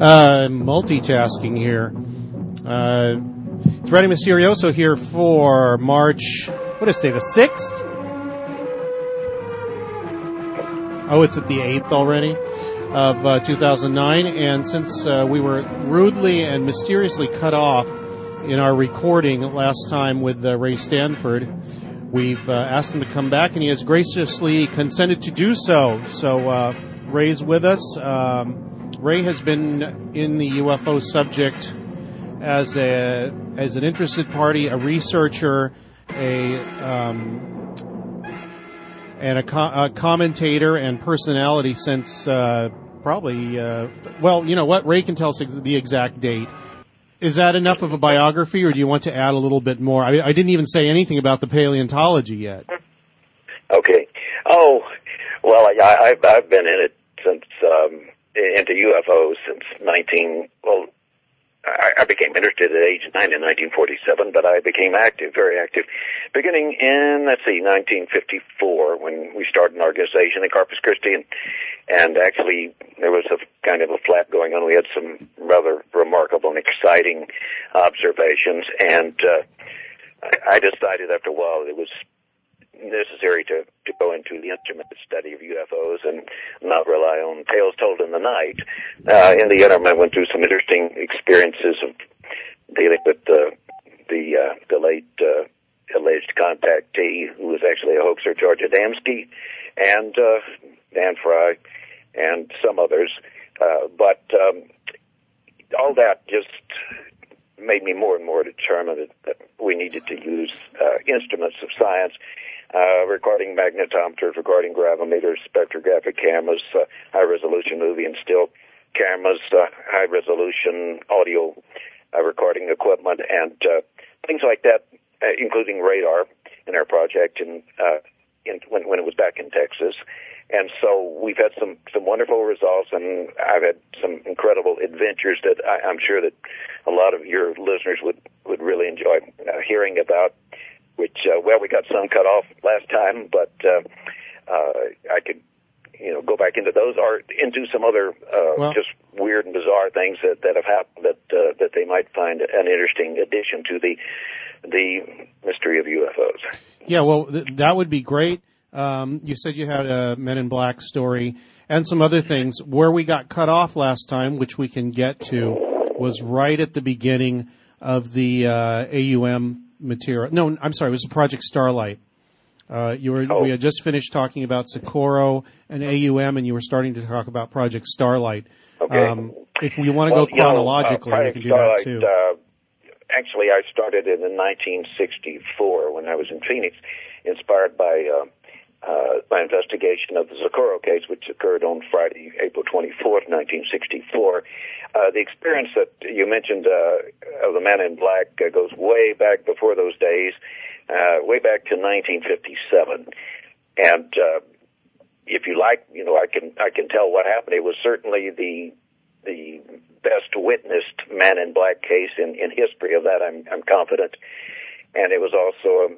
Uh, multitasking here. Uh, it's Radio Mysterioso here for March, what is today, the 6th? Oh, it's at the 8th already of uh, 2009. And since uh, we were rudely and mysteriously cut off in our recording last time with uh, Ray Stanford, we've uh, asked him to come back, and he has graciously consented to do so. So uh, Ray's with us. Um, Ray has been in the UFO subject as a as an interested party, a researcher, a um, and a, co- a commentator and personality since uh, probably uh, well, you know what? Ray can tell us ex- the exact date. Is that enough of a biography, or do you want to add a little bit more? I, I didn't even say anything about the paleontology yet. Okay. Oh, well, I, I- I've been in it since um, into UFOs since 19. Well, I, I became interested at age nine in 1947, but I became active, very active, beginning in let's see, 1954 when we started an organization in Corpus Christi, and, and actually there was a kind of a flap going on. We had some rather remarkable and exciting observations, and uh, I, I decided after a while it was necessary to, to go into the instrument study of UFOs and not rely on tales told in the night. Uh, in the interim, I went through some interesting experiences of dealing with uh, the uh, the late uh, alleged contactee, who was actually a hoaxer, George Adamski, and uh, Dan Fry, and some others. Uh, but um, all that just made me more and more determined that, that we needed to use uh, instruments of science uh, recording magnetometers, recording gravimeters, spectrographic cameras, uh, high resolution movie and still cameras, uh, high resolution audio uh, recording equipment, and uh, things like that, uh, including radar in our project in, uh, in when, when it was back in Texas. And so we've had some, some wonderful results, and I've had some incredible adventures that I, I'm sure that a lot of your listeners would, would really enjoy uh, hearing about which uh, well we got some cut off last time, but uh, uh, I could you know go back into those or into some other uh, Well- just weird and bizarre things that that have happened that uh, that they might find an interesting addition to the the mystery of UFOs. Yeah, well, th- that would be great. Um, you said you had a Men in Black story and some other things. Where we got cut off last time, which we can get to, was right at the beginning of the uh, AUM material. No, I'm sorry, it was Project Starlight. Uh, you were Oh. we had just finished talking about Socorro and AUM, and you were starting to talk about Project Starlight. Okay. Um, if you want to Well, go you know, uh, chronologically, we can do that too. Uh, actually, I started it in 1964 when I was in Phoenix, inspired by uh, my investigation of the Socorro case, which occurred on Friday, April 24th, 1964. Uh, the experience that you mentioned uh, of the Man in Black uh, goes way back before those days, uh, way back to 1957, and uh, if you like, you know, I can I can tell what happened. It was certainly the the best witnessed Man in Black case in in history. Of that, I'm I'm confident, and it was also a,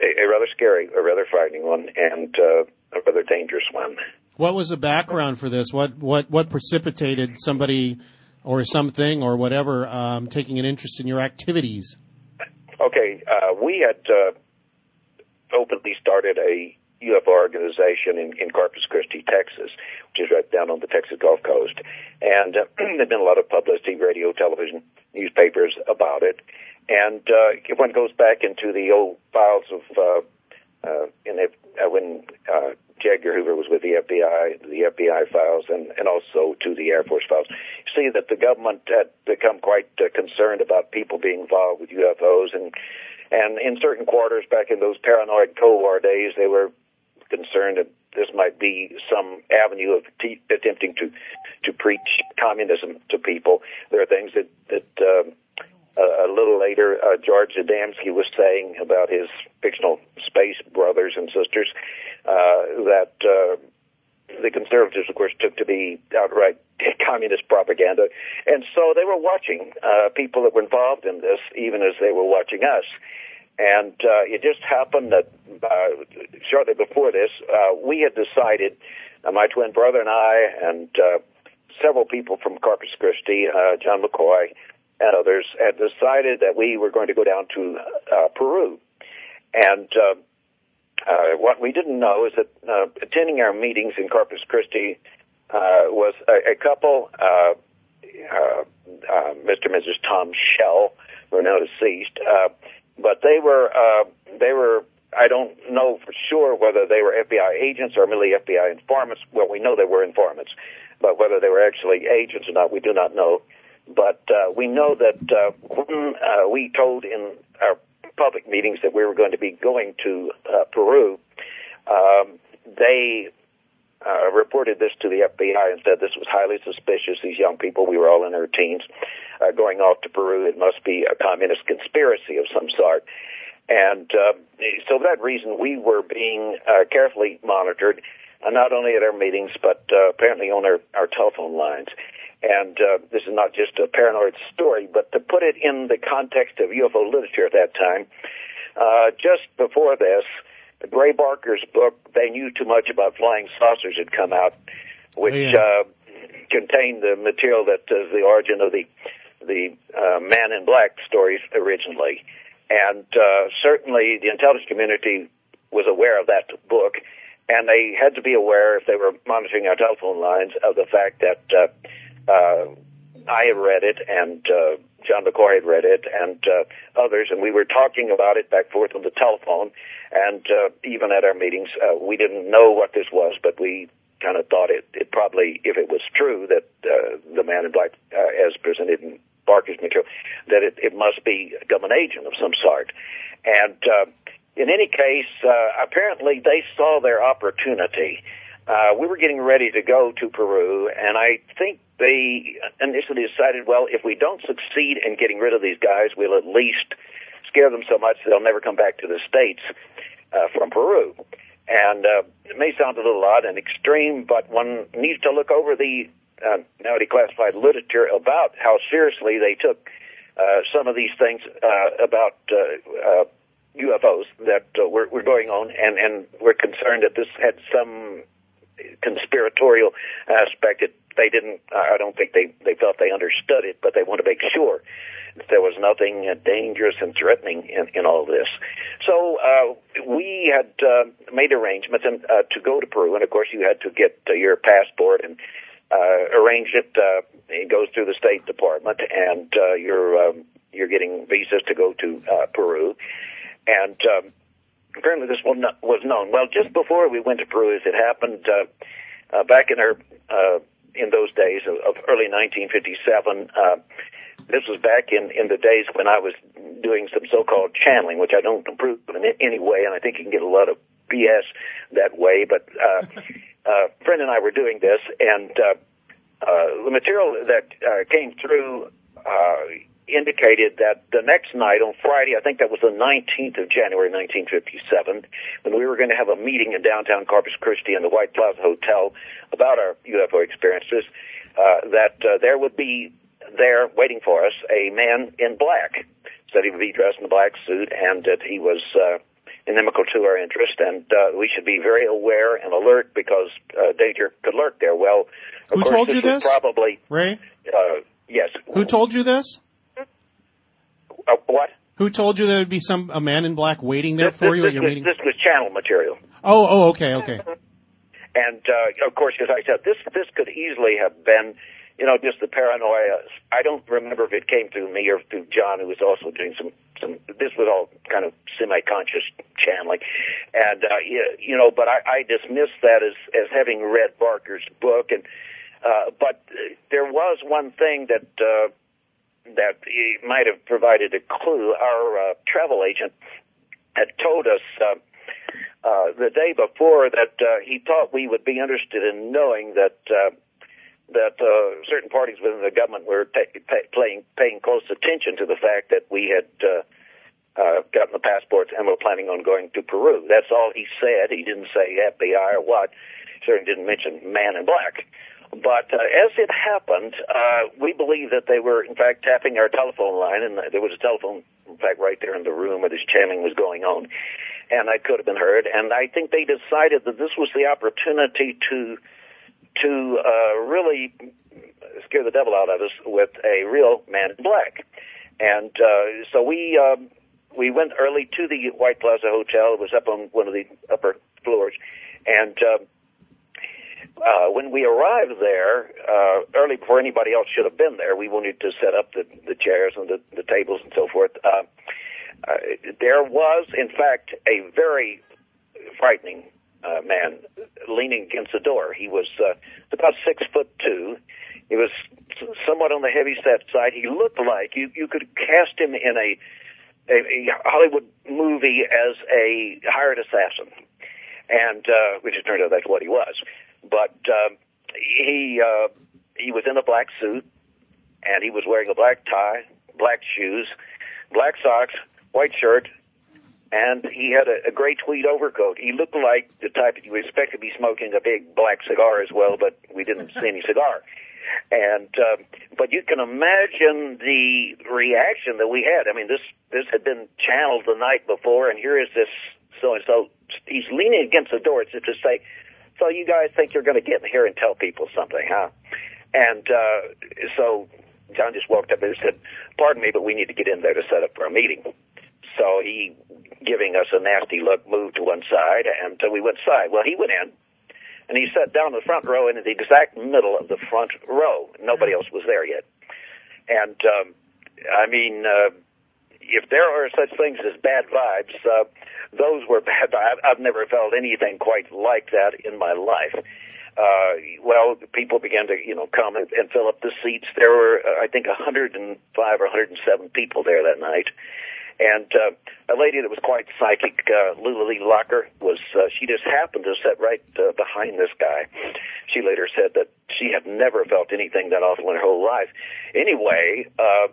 a rather scary, a rather frightening one. And uh, a rather dangerous one. What was the background for this? What what what precipitated somebody or something or whatever um, taking an interest in your activities? Okay, uh, we had uh, openly started a UFO organization in, in Corpus Christi, Texas, which is right down on the Texas Gulf Coast. And uh, there's been a lot of publicity, radio, television, newspapers about it. And uh, one goes back into the old files of uh, uh, in the, uh, when uh, J. Edgar Hoover was with the FBI, the FBI files, and, and also to the Air Force files, you see that the government had become quite uh, concerned about people being involved with UFOs, and and in certain quarters back in those paranoid Cold War days, they were concerned that this might be some avenue of t- attempting to to preach communism to people. There are things that that um, uh, a little later uh, George Adamski was saying about his fictional space brothers and sisters uh, that uh, the conservatives, of course, took to be outright communist propaganda, and so they were watching uh, people that were involved in this, even as they were watching us. And uh, it just happened that uh, shortly before this, uh, we had decided, uh, my twin brother and I, and uh, several people from Corpus Christi, uh, John McCoy, and others, had decided that we were going to go down to uh, Peru. And uh, uh, what we didn't know is that uh, attending our meetings in Corpus Christi uh, was a, a couple, uh, uh, uh, Mr. and Mrs. Tom Shell, who are now deceased. Uh, but they were uh, they were I don't know for sure whether they were FBI agents or merely FBI informants. Well, we know they were informants, but whether they were actually agents or not, we do not know. But uh, we know that uh, when uh, we told in our public meetings that we were going to be going to uh, Peru, um, they uh, reported this to the FBI and said this was highly suspicious. These young people, we were all in our teens, uh, going off to Peru. It must be a communist conspiracy of some sort. And uh, so for that reason, we were being uh, carefully monitored, uh, not only at our meetings, but uh, apparently on our, our telephone lines. And uh, this is not just a paranoid story, but to put it in the context of UFO literature at that time, uh, just before this, Gray Barker's book, They Knew Too Much About Flying Saucers, had come out, which oh, yeah. uh, contained the material that is the origin of the the uh, Man in Black stories originally. And uh, certainly the intelligence community was aware of that book, and they had to be aware, if they were monitoring our telephone lines, of the fact that uh, uh, I had read it and uh, John McCoy had read it and uh, others, and we were talking about it back and forth on the telephone. And uh, even at our meetings, uh, we didn't know what this was, but we kind of thought it, it probably, if it was true that uh, the man in black, uh, as presented in Barker's material, that it, it must be a government agent of some sort. And uh, in any case, uh, apparently they saw their opportunity. Uh, we were getting ready to go to Peru, and I think they initially decided, well, if we don't succeed in getting rid of these guys, we'll at least scare them so much they'll never come back to the States uh, from Peru. And uh, it may sound a little odd and extreme, but one needs to look over the uh, now declassified literature about how seriously they took uh, some of these things uh, about uh, uh, UFOs that uh, were, were going on, and and were concerned that this had some conspiratorial aspect. It, they didn't. I don't think they they felt they understood it, but they want to make sure that there was nothing dangerous and threatening in, in all this. So uh, we had uh, made arrangements and, uh, to go to Peru, and of course you had to get uh, your passport and uh, arrange it. Uh, it goes through the State Department, and uh, you're um, you're getting visas to go to uh, Peru, and um, apparently this was known. Well, just before we went to Peru, as it happened uh, uh, back in our uh, in those days of, of early 1957. Uh, this was back in in the days when I was doing some so-called channeling, which I don't approve in any way, and I think you can get a lot of BS that way. But uh, uh, friend and I were doing this, and uh, uh, the material that uh, came through uh, indicated that the next night on Friday, I think that was the 19th of January 1957, when we were going to have a meeting in downtown Corpus Christi in the White Plaza Hotel about our UFO experiences, uh, that uh, there would be there waiting for us a man in black. Said he would be dressed in a black suit and that he was uh, inimical to our interest, and uh, we should be very aware and alert because uh, danger could lurk there. Well, of Who course, told this you this? Probably, Ray? uh, yes. Who told you this? What? Who told you there would be some a man in black waiting there This- for this, you this at your was, meeting? This was channel material. Oh, oh, okay, okay. And uh, of course, as I said, this this could easily have been, you know, just the paranoia. I don't remember if it came through me or through John, who was also doing some some. This was all kind of semi-conscious channeling, and uh, you, you know, but I, I dismissed that as as having read Barker's book, and uh, but there was one thing that. Uh, that he might have provided a clue. Our uh, travel agent had told us uh, uh, the day before that uh, he thought we would be interested in knowing that uh, that uh, certain parties within the government were ta- pa- playing, paying close attention to the fact that we had uh, uh, gotten the passports and were planning on going to Peru. That's all he said. He didn't say FBI or what. Certainly didn't mention Man in Black. But uh, as it happened, uh, we believe that they were, in fact, tapping our telephone line, and there was a telephone, in fact, right there in the room where this channeling was going on, and I could have been heard. And I think they decided that this was the opportunity to to uh, really scare the devil out of us with a real man in black. And uh, so we um, we went early to the White Plaza Hotel. It was up on one of the upper floors, and. Uh, uh, when we arrived there, uh, early before anybody else should have been there, we wanted to set up the, the chairs and the, the tables and so forth. Uh, uh, there was, in fact, a very frightening uh, man leaning against the door. He was uh, about six foot two. He was somewhat on the heavy set side. He looked like you you could cast him in a a, a Hollywood movie as a hired assassin, and uh, which it turned out that's what he was. But uh, he uh, he was in a black suit, and he was wearing a black tie, black shoes, black socks, white shirt, and he had a, a gray tweed overcoat. He looked like the type that you would expect to be smoking a big black cigar as well, but we didn't see any cigar. And uh, but you can imagine the reaction that we had. I mean, this this had been channeled the night before, and here is this so and so. He's leaning against the door as to say, "So you guys think you're going to get in here and tell people something, huh?" And uh, so John just walked up and said, "Pardon me, but we need to get in there to set up for a meeting." So he, giving us a nasty look, moved to one side, and uh, we went side. Well, he went in, and he sat down in the front row in the exact middle of the front row. Nobody else was there yet. And um, I mean, uh, if there are such things as bad vibes, uh, those were bad. I've, I've never felt anything quite like that in my life. Uh, well, people began to, you know, come and, and fill up the seats. There were, uh, I think, 105 or 107 people there that night. And uh, a lady that was quite psychic, uh, Lee Locker, was uh, she just happened to sit right uh, behind this guy. She later said that she had never felt anything that awful in her whole life. Anyway, uh,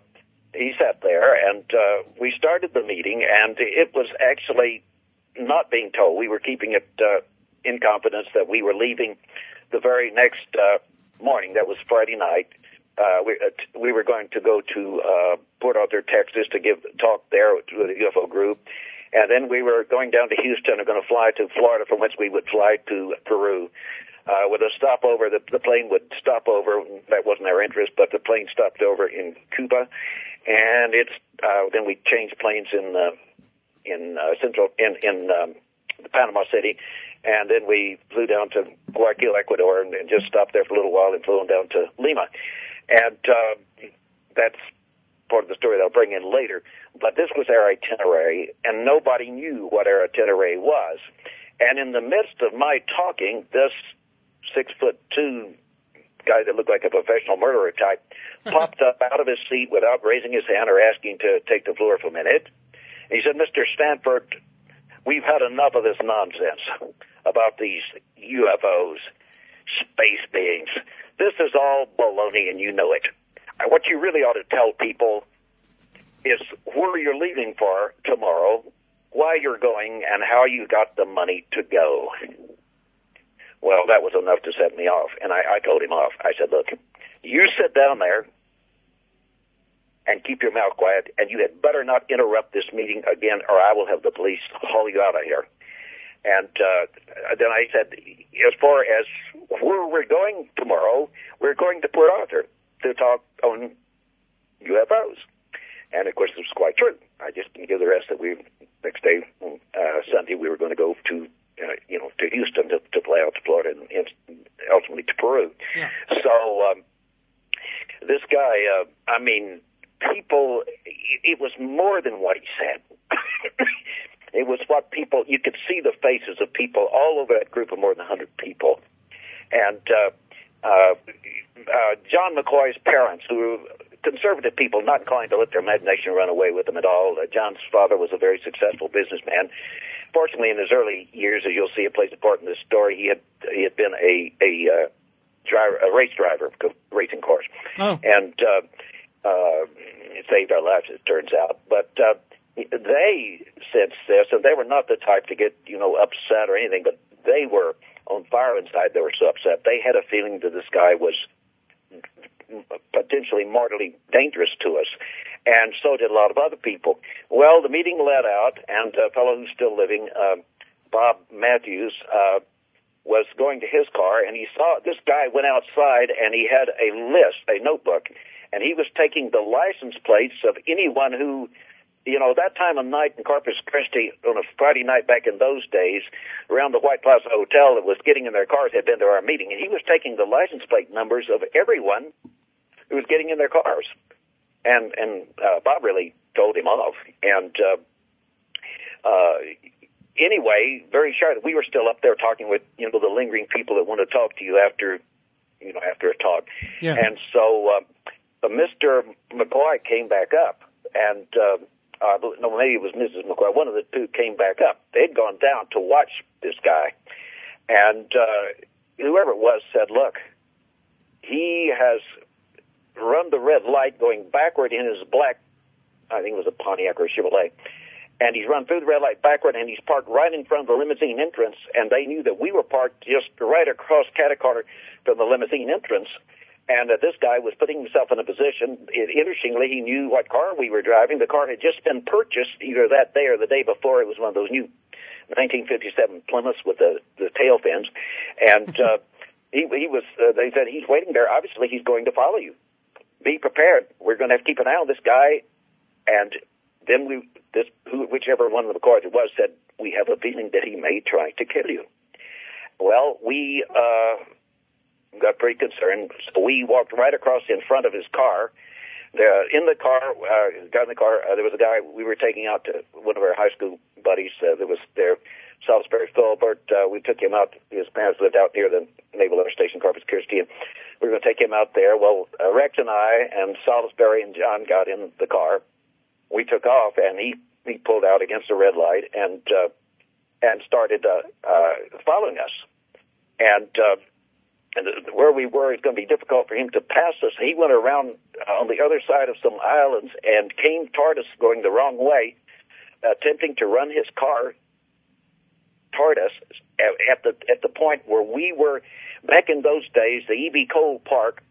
he sat there, and uh, we started the meeting, and it was actually not being told. We were keeping it uh, in confidence that we were leaving the very next uh, morning. That was Friday night. Uh, we, uh, t- we were going to go to uh, Port Arthur, Texas, to give talk there to the UFO group, and then we were going down to Houston and going to fly to Florida, from whence we would fly to Peru. Uh, with a stopover, the, the plane would stop over. That wasn't our interest, but the plane stopped over in Cuba, and it's uh, then we changed planes in uh, in uh, central in in um, Panama City, and then we flew down to Guayaquil, Ecuador, and, and just stopped there for a little while, and flew on down to Lima, and uh, that's part of the story that I'll bring in later. But this was our itinerary, and nobody knew what our itinerary was. And in the midst of my talking, this six foot two guy that looked like a professional murderer type popped up out of his seat without raising his hand or asking to take the floor for a minute. He said, Mr. Stanford, we've had enough of this nonsense about these UFOs, space beings. This is all baloney and you know it. What you really ought to tell people is where you're leaving for tomorrow, why you're going, and how you got the money to go. Well, that was enough to set me off, and I, I told him off. I said, look, you sit down there and keep your mouth quiet, and you had better not interrupt this meeting again, or I will have the police haul you out of here. And uh, then I said, as far as where we're going tomorrow, we're going to Port Arthur to talk on UFOs. And of course, it was quite true. I just didn't give the rest that we next day, uh, Sunday, we were going to go to uh, you know to Houston to, to fly out to Florida and, and ultimately to Peru. Yeah. So um, this guy, uh, I mean, people, it was more than what he said. it was what people you could see the faces of people all over that group of more than 100 people, and. Uh, uh, uh, John McCoy's parents, who were conservative people, not inclined to let their imagination run away with them at all. Uh, John's father was a very successful businessman. Fortunately, in his early years, as you'll see, it plays a part in this story. He had he had been a a uh, driver, a race driver, racing cars, Oh. and uh, uh, it saved our lives, it turns out. But uh, they sensed this, and they were not the type to get you know upset or anything, but they were on fire inside. They were so upset. They had a feeling that this guy was potentially mortally dangerous to us. And so did a lot of other people. Well, the meeting led out, and a fellow who's still living, uh, Bob Matthews, uh, was going to his car, and he saw this guy went outside, and he had a list, a notebook, and he was taking the license plates of anyone who, you know, that time of night in Corpus Christi on a Friday night back in those days, around the White Plaza Hotel that was getting in their cars had been to our meeting, and he was taking the license plate numbers of everyone who was getting in their cars. And and uh, Bob really told him off. And uh, uh, anyway, very sharp. We were still up there talking with you know the lingering people that want to talk to you after you know after a talk. Yeah. And so uh, uh, Mr. McCoy came back up, and uh, uh, no, maybe it was Mrs. McCoy. One of the two came back up. They'd gone down to watch this guy, and uh, whoever it was said, "Look, he has run the red light going backward in his black, I think it was a Pontiac or a Chevrolet, and he's run through the red light backward, and he's parked right in front of the limousine entrance, and they knew that we were parked just right across catty-corner from the limousine entrance, and that this guy was putting himself in a position. It, interestingly, he knew what car we were driving. The car had just been purchased either that day or the day before. It was one of those new 1957 Plymouths with the the tail fins, and uh, he he was. Uh, they said he's waiting there. Obviously, he's going to follow you. Be prepared. We're going to have to keep an eye on this guy, and then we this who, whichever one of the cars it was said we have a feeling that he may try to kill you. Well, we uh, got pretty concerned. So we walked right across in front of his car. The, in the car, uh, got in the car. Uh, there was a guy we were taking out to one of our high school buddies. Uh, that was there, Salisbury Philbert. Uh, we took him out. His parents lived out near the Naval Air Station, Corpus Christi, and we were going to take him out there. Well, uh, Rex and I and Salisbury and John got in the car. We took off, and he he pulled out against the red light and uh, and started uh, uh, following us. And uh, and the, where we were, it's going to be difficult for him to pass us. He went around on the other side of some islands and came toward us going the wrong way, attempting to run his car toward at the at the point where we were. Back in those days, the E.B. Cole Park,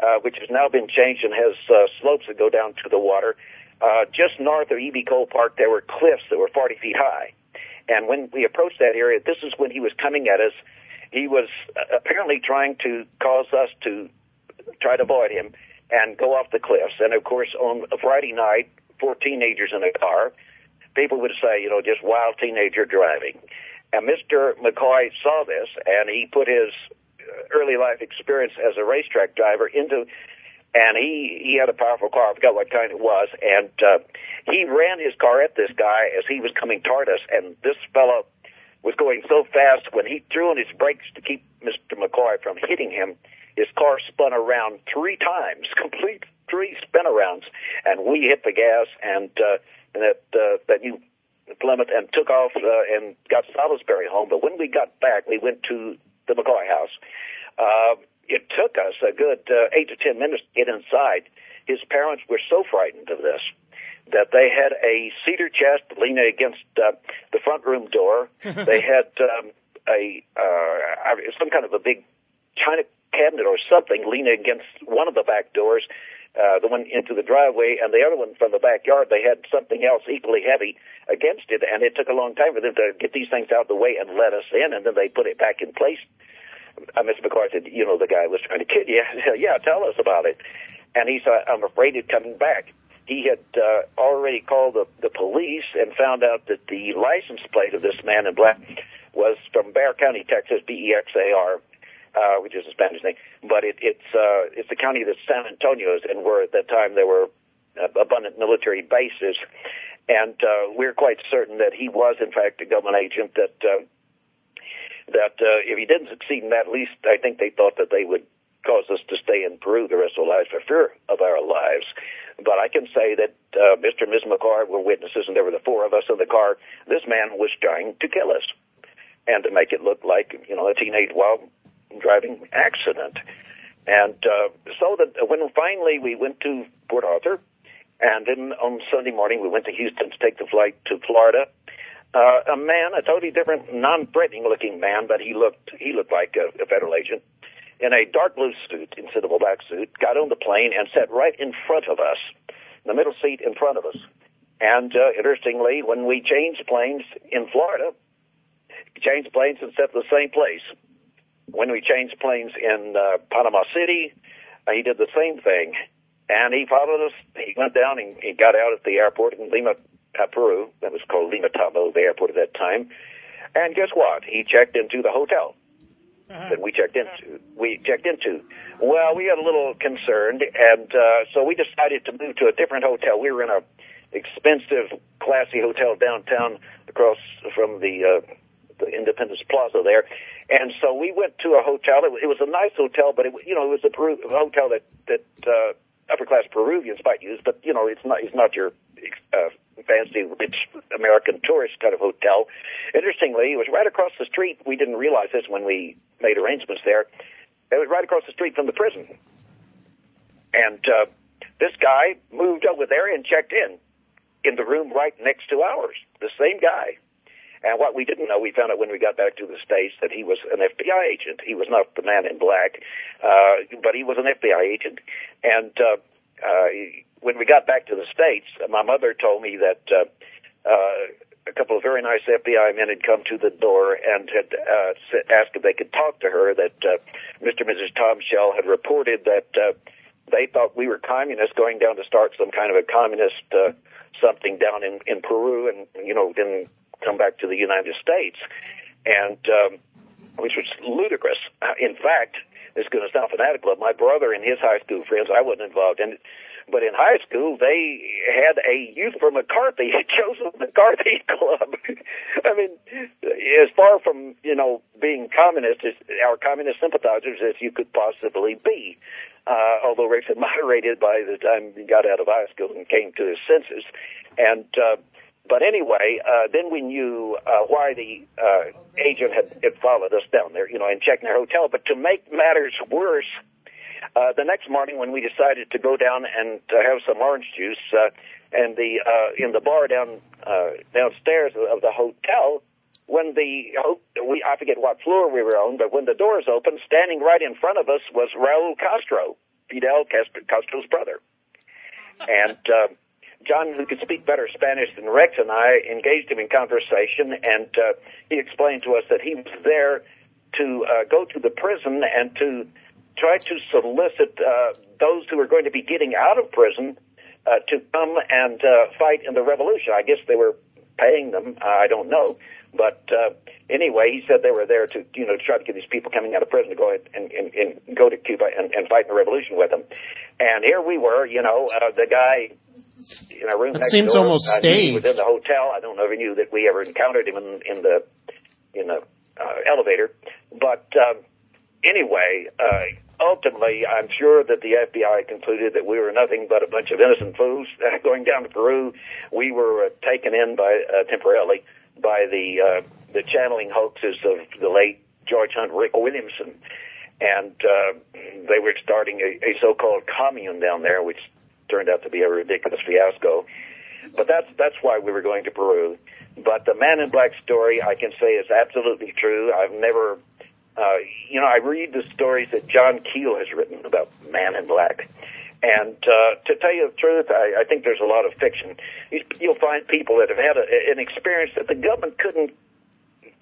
uh, which has now been changed and has uh, slopes that go down to the water, uh, just north of E.B. Cole Park, there were cliffs that were 40 feet high. And when we approached that area, this is when he was coming at us. He was uh, apparently trying to cause us to try to avoid him and go off the cliffs. And of course, on a Friday night, four teenagers in a car, people would say, you know, just wild teenager driving. And Mr. McCoy saw this, and he put his early life experience as a racetrack driver into and he he had a powerful car. I forgot what kind it was, and uh, he ran his car at this guy as he was coming toward us, and this fellow was going so fast when he threw on his brakes to keep Mr. McCoy from hitting him. His car spun around three times, complete three spin arounds, and we hit the gas and uh, and that uh, that new Plymouth and took off uh, and got Salisbury home. But when we got back, we went to the McCoy house. Uh, it took us a good uh, eight to ten minutes to get inside. His parents were so frightened of this that they had a cedar chest leaning against uh, the front room door. they had um, a uh, some kind of a big china cabinet or something leaning against one of the back doors. Uh, the one into the driveway, and the other one from the backyard. They had something else equally heavy against it, and it took a long time for them to get these things out of the way and let us in, and then they put it back in place. Uh, Mr. McCoy said, "You know, the guy was trying to kid you. yeah, tell us about it." And he said, "I'm afraid it's coming back." He had uh, already called the, the police and found out that the license plate of this man in black was from Bexar County, Texas, B-E-X-A-R, uh, which is a Spanish name, but it, it's uh, it's the county that San Antonio is in, where at that time there were uh, abundant military bases, and uh, we're quite certain that he was in fact a government agent. That uh, that uh, if he didn't succeed in that, at least I think they thought that they would cause us to stay in Peru the rest of our lives for fear of our lives. But I can say that uh, Mr. and Ms. McCoy were witnesses, and there were the four of us in the car. This man was trying to kill us, and to make it look like you know a teenage wild driving accident. And uh, so that when finally we went to Port Arthur, and then on Sunday morning we went to Houston to take the flight to Florida. Uh, a man, a totally different, non-threatening looking man, but he looked he looked like a, a federal agent in a dark blue suit instead of a black suit, got on the plane and sat right in front of us, the middle seat in front of us. And uh, interestingly, when we changed planes in Florida, changed planes and sat in the same place. When we changed planes in uh, Panama City, uh, he did the same thing. And he followed us. He went down and he got out at the airport in Lima, uh, Peru. That was called Limatambo, the airport at that time. And guess what? He checked into the hotel that we checked into. We checked into. Well, we got a little concerned, and uh, so we decided to move to a different hotel. We were in a expensive, classy hotel downtown, across from the uh, the Independence Plaza there, and so we went to a hotel. It, was a nice hotel, but it you know it was a Peru, hotel that that uh, upper class Peruvians might use, but you know it's not it's not your uh, fancy rich American tourist kind of hotel. Interestingly, it was right across the street. We didn't realize this when we made arrangements there. It was right across the street from the prison. And uh, this guy moved over there and checked in in the room right next to ours. The same guy. And what we didn't know, we found out when we got back to the States that he was an FBI agent. He was not the man in black, uh, but he was an FBI agent. And uh, uh, when we got back to the States, my mother told me that uh, uh, a couple of very nice FBI men had come to the door and had uh, asked if they could talk to her. That uh, Mr. and Mrs. Tom Shell had reported that uh, they thought we were communists going down to start some kind of a communist uh, something down in in Peru, and you know then come back to the United States, and um, which was ludicrous. Uh, in fact, it's going to sound fanatical. My brother and his high school friends, I wasn't involved in it but in high school, they had a Youth for McCarthy, Joseph McCarthy Club. I mean, as far from, you know, being communist, as, our communist sympathizers as you could possibly be. Uh, although Rex had moderated by the time he got out of high school and came to his senses. And, uh, but anyway, uh, then we knew uh, why the uh, agent had, had followed us down there, you know, and checked our hotel. But to make matters worse, uh, the next morning, when we decided to go down and uh, have some orange juice, uh, and the uh, in the bar down uh, downstairs of the hotel, when the we I forget what floor we were on, but when the doors opened, standing right in front of us was Raul Castro, Fidel Castro's brother, and. Uh, John, who could speak better Spanish than Rex and I, engaged him in conversation, and uh, he explained to us that he was there to uh, go to the prison and to try to solicit uh, those who were going to be getting out of prison uh, to come and uh, fight in the revolution. I guess they were paying them. I don't know, but uh, anyway, he said they were there to you know try to get these people coming out of prison to go ahead and, and, and go to Cuba and, and fight in the revolution with them. And here we were, you know, uh, the guy in room. That next seems door, almost staged. He was in the hotel. I don't know if he knew that we ever encountered him in, in the in the uh, elevator, but. Um, anyway, uh, ultimately, I'm sure that the FBI concluded that we were nothing but a bunch of innocent fools going down to Peru. We were uh, taken in by uh, temporarily by the uh, the channeling hoaxes of the late George Hunt Rick Williamson, and uh, they were starting a, a so-called commune down there, which turned out to be a ridiculous fiasco. But that's that's why we were going to Peru. But the Man in Black story, I can say, is absolutely true. I've never uh, you know, I read the stories that John Keel has written about Man in Black, And uh, to tell you the truth, I, I think there's a lot of fiction. You'll find people that have had a, an experience that the government couldn't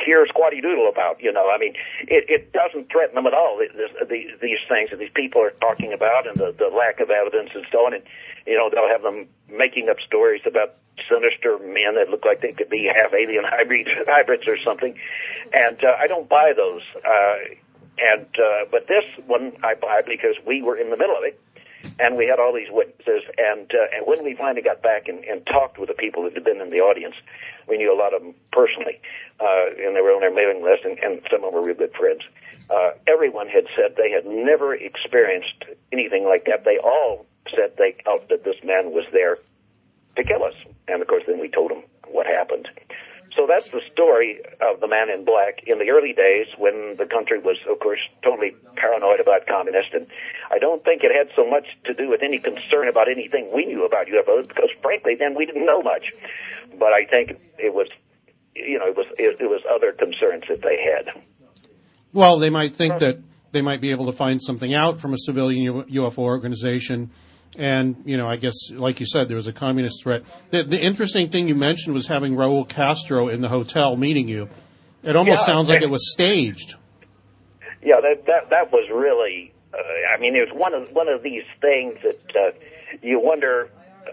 care squatty doodle about. You know, I mean, it, it doesn't threaten them at all. This, these, these things that these people are talking about, and the, the lack of evidence and so on. And you know, they'll have them making up stories about sinister men that look like they could be half alien hybrids, hybrids or something. And uh, I don't buy those. Uh, and uh, but this one I buy because we were in the middle of it and we had all these witnesses. And uh, and when we finally got back and, and talked with the people that had been in the audience, we knew a lot of them personally, uh, and they were on their mailing list, and, and some of them were real good friends. Uh, everyone had said they had never experienced anything like that. They all said they felt that this man was there to kill us. And of course, then we told them what happened. So that's the story of the man in black in the early days when the country was, of course, totally paranoid about communists. And I don't think it had so much to do with any concern about anything we knew about UFOs because, frankly, then we didn't know much. But I think it was, you know, it was it, it was other concerns that they had. Well, they might think that they might be able to find something out from a civilian UFO organization and, you know, I guess, like you said, there was a communist threat. The, the interesting thing you mentioned was having Raul Castro in the hotel meeting you. It almost yeah, sounds like it was staged. Yeah, that that that was really. Uh, I mean, it was one of one of these things that uh, you wonder. Uh,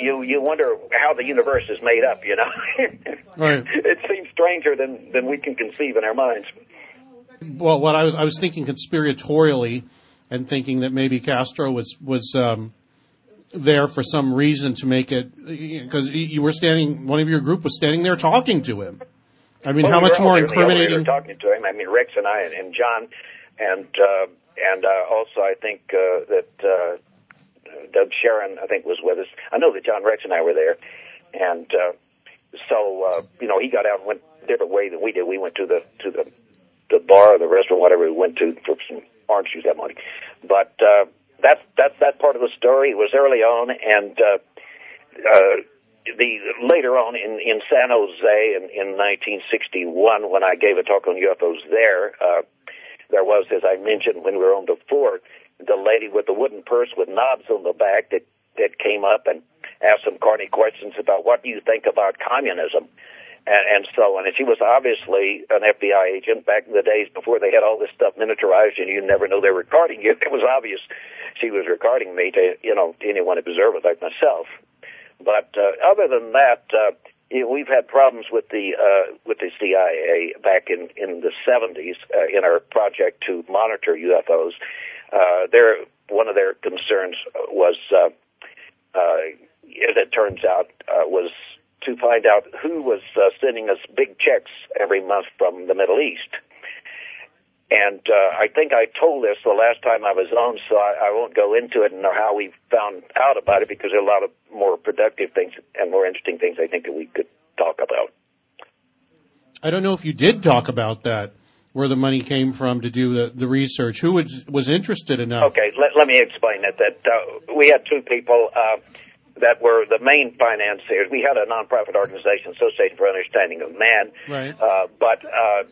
you you wonder how the universe is made up. You know, right. it seems stranger than than we can conceive in our minds. Well, what I was I was thinking conspiratorially and thinking that maybe Castro was was um, there for some reason to make it because you were standing. One of your group was standing there talking to him. I mean, well, how we much more incriminating? We talking to him. I mean, Rex and I and, and John, and uh, and uh, also I think uh, that uh, Doug Sharon I think was with us. I know that John Rex and I were there, and uh, so uh, you know he got out and went a different way than we did. We went to the to the the bar or the restaurant, whatever we went to for some orange juice that morning. But uh, that's that's that part of the story. It was early on, and uh, uh, the later on in in San Jose in, in 1961, when I gave a talk on UFOs there, uh, there was, as I mentioned when we were on the floor, the lady with the wooden purse with knobs on the back that that came up and asked some corny questions about what do you think about communism and, and so on. And she was obviously an FBI agent back in the days before they had all this stuff miniaturized and you never know they were recording you. It was obvious she was recording me to, you know, to anyone observer like myself. But uh, other than that, uh, you know, we've had problems with the uh, with the CIA back in in the 70s uh, in our project to monitor UFOs. Uh, their one of their concerns was, uh, uh, as it turns out, uh, was to find out who was uh, sending us big checks every month from the Middle East. And uh, I think I told this the last time I was on, so I, I won't go into it and how we found out about it because there are a lot of more productive things and more interesting things I think that we could talk about. I don't know if you did talk about that, where the money came from to do the, the research. Who was, was interested enough? Okay, let, let me explain it. That uh, we had two people. Uh, that were the main financiers. We had a nonprofit organization, Association for Understanding of Man, right. uh, but uh,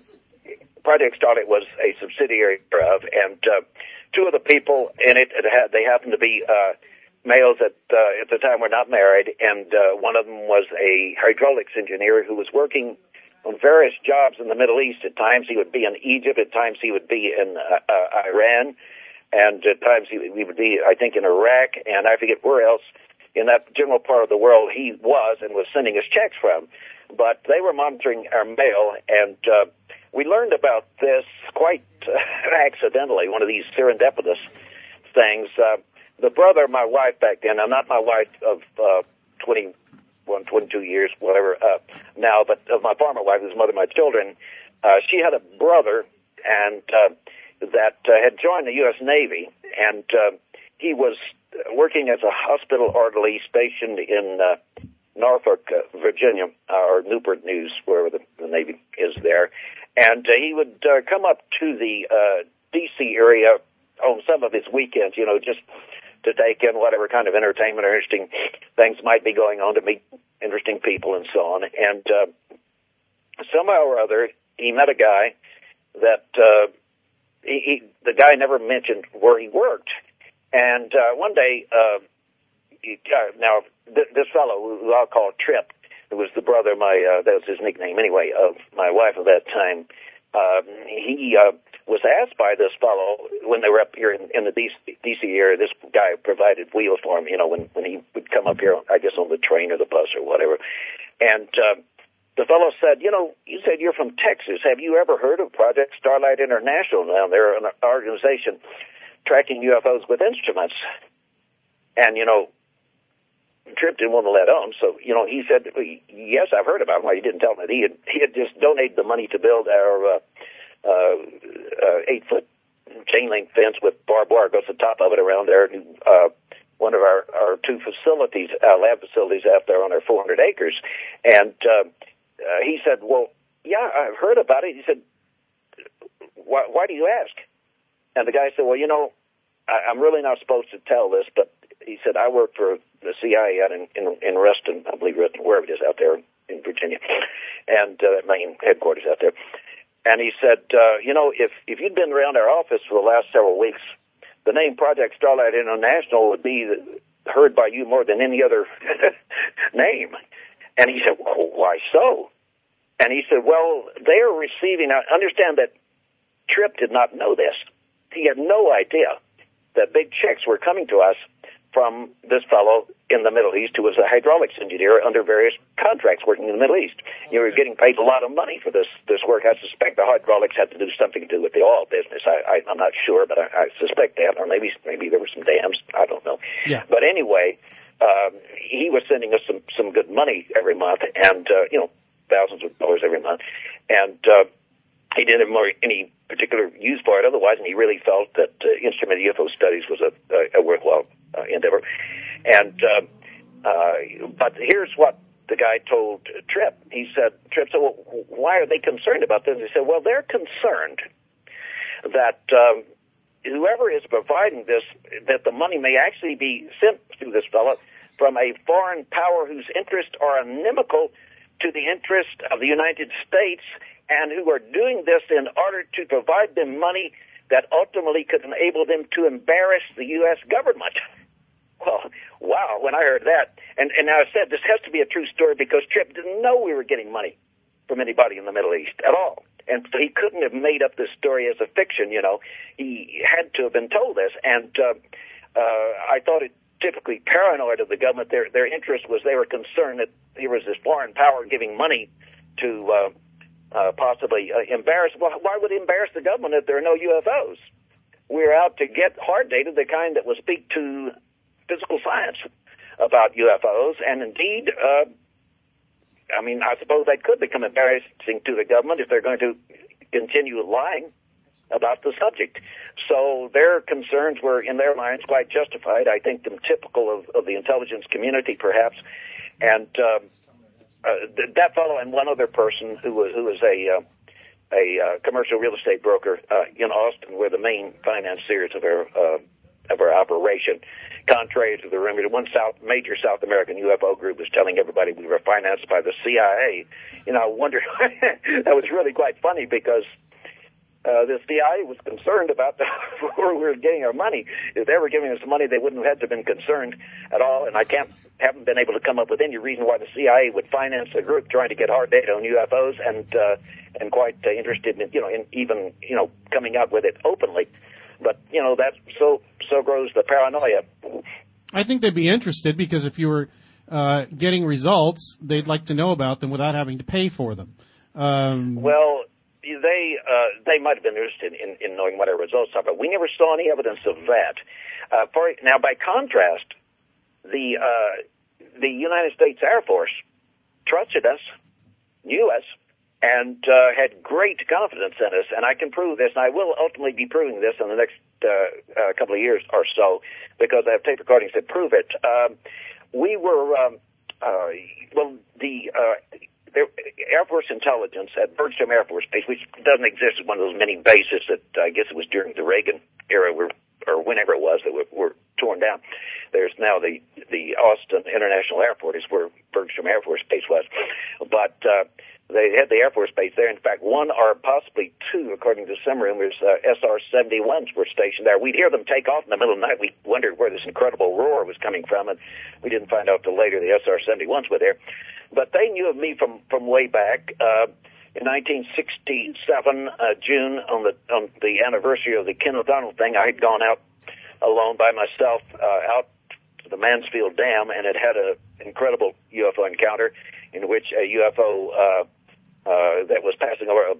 Project Starlight was a subsidiary of, and uh, two of the people in it, it had, they happened to be uh, males that uh, at the time were not married, and uh, one of them was a hydraulics engineer who was working on various jobs in the Middle East. At times he would be in Egypt, at times he would be in uh, uh, Iran, and at times he, he would be, I think, in Iraq, and I forget where else in that general part of the world he was and was sending us checks from. But they were monitoring our mail, and uh, we learned about this quite uh, accidentally, one of these serendipitous things. Uh, the brother of my wife back then, I'm not my wife of uh, 21, 22 years, whatever, uh, now, but of my former wife, who's mother of my children, uh, she had a brother and uh, that uh, had joined the U.S. Navy, and uh, he was working as a hospital orderly stationed in uh, Norfolk, uh, Virginia, or Newport News, wherever the, the Navy is there. And uh, he would uh, come up to the uh, D.C. area on some of his weekends, you know, just to take in whatever kind of entertainment or interesting things might be going on to meet interesting people and so on. And uh, somehow or other, he met a guy that uh, he, he, the guy never mentioned where he worked And uh, one day, uh, he, uh, now th- this fellow who I'll call Trip, who was the brother, of my uh, that was his nickname anyway, of my wife at that time. Um, he uh, was asked by this fellow when they were up here in, in the DC, DC area. This guy provided wheels for him, you know, when when he would come up here, I guess on the train or the bus or whatever. And uh, the fellow said, "You know, you said you're from Texas. Have you ever heard of Project Starlight International? Now they're an organization tracking UFOs with instruments." And you know, Trip didn't want to let on, so you know he said, "Yes, I've heard about him." Well, he didn't tell me that he had he had just donated the money to build our uh, uh, uh, eight foot chain link fence with barbed wire goes the top of it around there. Uh, one of our our two facilities, our lab facilities out there on our 400 acres, and uh, uh, he said, "Well, yeah, I've heard about it." He said, "Why, why do you ask?" And the guy said, "Well, you know, I, I'm really not supposed to tell this, but he said I work for the CIA in in, in Reston, I believe Reston, wherever it is out there in Virginia, and uh, main headquarters out there. And he said, uh, you know, if if you'd been around our office for the last several weeks, the name Project Starlight International would be heard by you more than any other name. And he said, well, why so? And he said, well, they are receiving. I understand that Trip did not know this. He had no idea that big checks were coming to us from this fellow in the Middle East who was a hydraulics engineer under various contracts working in the Middle East. You were getting paid a lot of money for this this work. I suspect the hydraulics had to do something to do with the oil business. I, I I'm not sure, but I, I suspect that, or maybe maybe there were some dams. I don't know. Yeah. But anyway, um, he was sending us some some good money every month, and uh, you know thousands of dollars every month, and. Uh, he didn't have any particular use for it otherwise, and he really felt that uh, instrument UFO studies was a, a, a worthwhile uh, endeavor. And uh, uh, but here's what the guy told Trip. He said, Trip said, well, why are they concerned about this? He said, well, they're concerned that um, whoever is providing this, that the money may actually be sent to this fellow from a foreign power whose interests are inimical to the interest of the United States and who are doing this in order to provide them money that ultimately could enable them to embarrass the U.S. government. Well, wow, when I heard that, and, and I said this has to be a true story because Trip didn't know we were getting money from anybody in the Middle East at all. And so he couldn't have made up this story as a fiction, you know. He had to have been told this. And uh, uh, I thought it typically paranoid of the government. Their, their interest was they were concerned that there was this foreign power giving money to uh, uh, possibly uh, embarrass. Well, why would it embarrass the government if there are no UFOs? We're out to get hard data, the kind that will speak to physical science about UFOs, and indeed, uh, I mean, I suppose that could become embarrassing to the government if they're going to continue lying about the subject. So their concerns were, in their minds, quite justified. I think them typical of, of the intelligence community, perhaps. And uh, uh, th- that fellow and one other person who was who was a uh, a uh, commercial real estate broker uh, in Austin were the main financiers of our uh, of our operation. Contrary to the rumor, one South major South American UFO group was telling everybody we were financed by the CIA. You know, I wonder that was really quite funny because uh, the CIA was concerned about the, where we were getting our money. If they were giving us money, they wouldn't have had to have been concerned at all. And I can't haven't been able to come up with any reason why the CIA would finance a group trying to get hard data on UFOs and uh, and quite uh, interested in you know in even you know coming out with it openly. But you know that so so grows the paranoia. I think they'd be interested because if you were uh, getting results, they'd like to know about them without having to pay for them. Um, well, they uh, they might have been interested in, in knowing what our results are, but we never saw any evidence of that. Uh, for, now, by contrast, the uh, the United States Air Force trusted us, knew us, and uh, had great confidence in us. And I can prove this, and I will ultimately be proving this in the next uh, uh, couple of years or so, because I have tape recordings that prove it. Um, we were, um, uh, well, the uh, Air Force Intelligence at Bergstrom Air Force Base, which doesn't exist as one of those many bases that I guess it was during the Reagan era, were, or whenever it was that were, were torn down. There's now the the Austin International Airport is where Bergstrom Air Force Base was, but uh, they had the Air Force base there. In fact, one or possibly two, according to some rumors, uh, SR-71s were stationed there. We'd hear them take off in the middle of the night. We wondered where this incredible roar was coming from, and we didn't find out till later the SR-71s were there. But they knew of me from from way back. Uh, in 1967, uh, June, on the on the anniversary of the Kenneth Arnold thing, I had gone out alone by myself uh, out to the Mansfield Dam, and had had an incredible UFO encounter in which a UFO uh, uh, that was passing over a,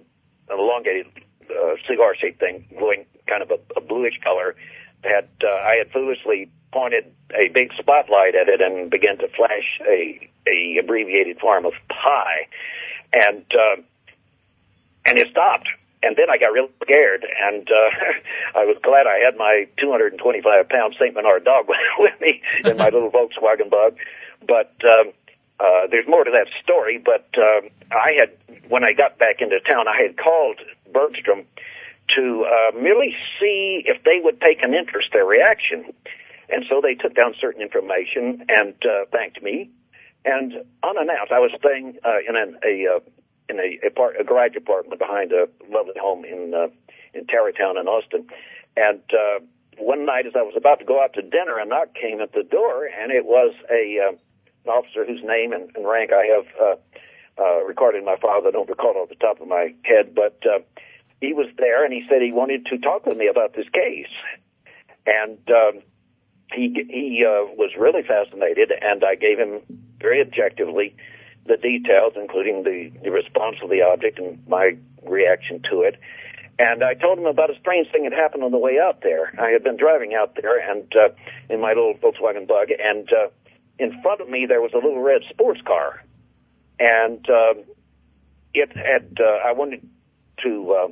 an elongated uh, cigar-shaped thing, glowing kind of a, a bluish color, had uh, I had foolishly pointed a big spotlight at it and began to flash a a abbreviated form of pi, and uh, and it stopped. And then I got real scared, and uh, I was glad I had my 225 pound Saint Bernard dog with me in my little Volkswagen Bug. But um, uh, there's more to that story. But uh, I had, when I got back into town, I had called Bergstrom to uh, merely see if they would take an interest, their reaction. And so they took down certain information and uh, thanked me. And unannounced, I was staying uh, in an, a uh, in a, a, part, a garage apartment behind a lovely home in uh, in Tarrytown in Austin. And uh, one night, as I was about to go out to dinner, a knock came at the door, and it was a uh, officer whose name and, and rank I have uh, uh, recorded in my file. I don't recall off the top of my head, but uh, he was there, and he said he wanted to talk with me about this case. And um, he he uh, was really fascinated, and I gave him very objectively the details, including the, the response of the object and my reaction to it. And I told him about a strange thing that happened on the way out there. I had been driving out there and uh, in my little Volkswagen Bug, and uh, in front of me there was a little red sports car, and uh, it had. Uh, I wanted to uh,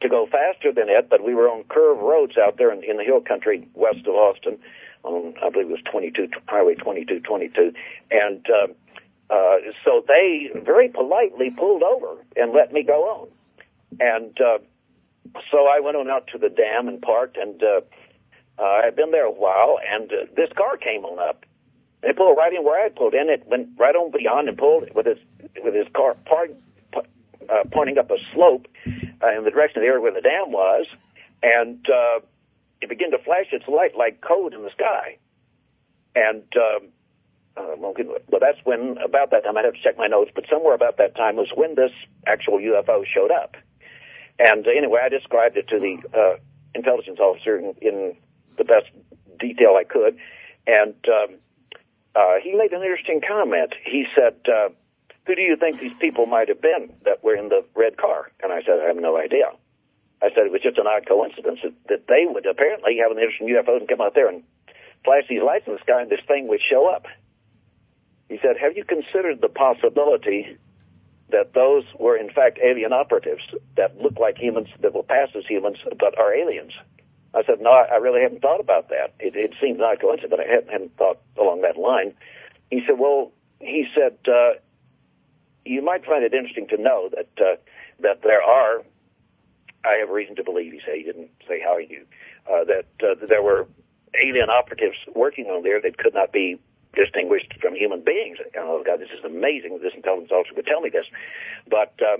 to go faster than it, but we were on curved roads out there in, in the hill country west of Austin, on I believe it was 22 Highway 2222, and uh, uh, so they very politely pulled over and let me go on. And uh, so I went on out to the dam and parked, and uh, uh, I had been there a while, and uh, this car came on up. It pulled right in where I pulled in. It went right on beyond and pulled with his with his car uh, pointing up a slope uh, in the direction of the area where the dam was, and uh, it began to flash its light like code in the sky. And um, uh, well, that's when, about that time, I'd have to check my notes, but somewhere about that time was when this actual UFO showed up. And uh, anyway, I described it to the uh, intelligence officer in, in the best detail I could, and um, uh, he made an interesting comment. He said, uh, "Who do you think these people might have been that were in the red car?" And I said, "I have no idea." I said it was just an odd coincidence that, that they would apparently have an interest in UFOs and come out there and flash these lights in the sky, and this thing would show up. He said, Have you considered the possibility that those were in fact alien operatives that look like humans, that will pass as humans, but are aliens? I said, No, I really haven't thought about that. It, it seems not coincidental, but I hadn't, hadn't thought along that line. He said, Well, he said, uh, You might find it interesting to know that, uh, that there are, I have reason to believe, he said, he didn't say how he knew, uh, that, uh, there were alien operatives working on there that could not be distinguished from human beings. Oh God, this is amazing. This intelligence officer would tell me this, but uh,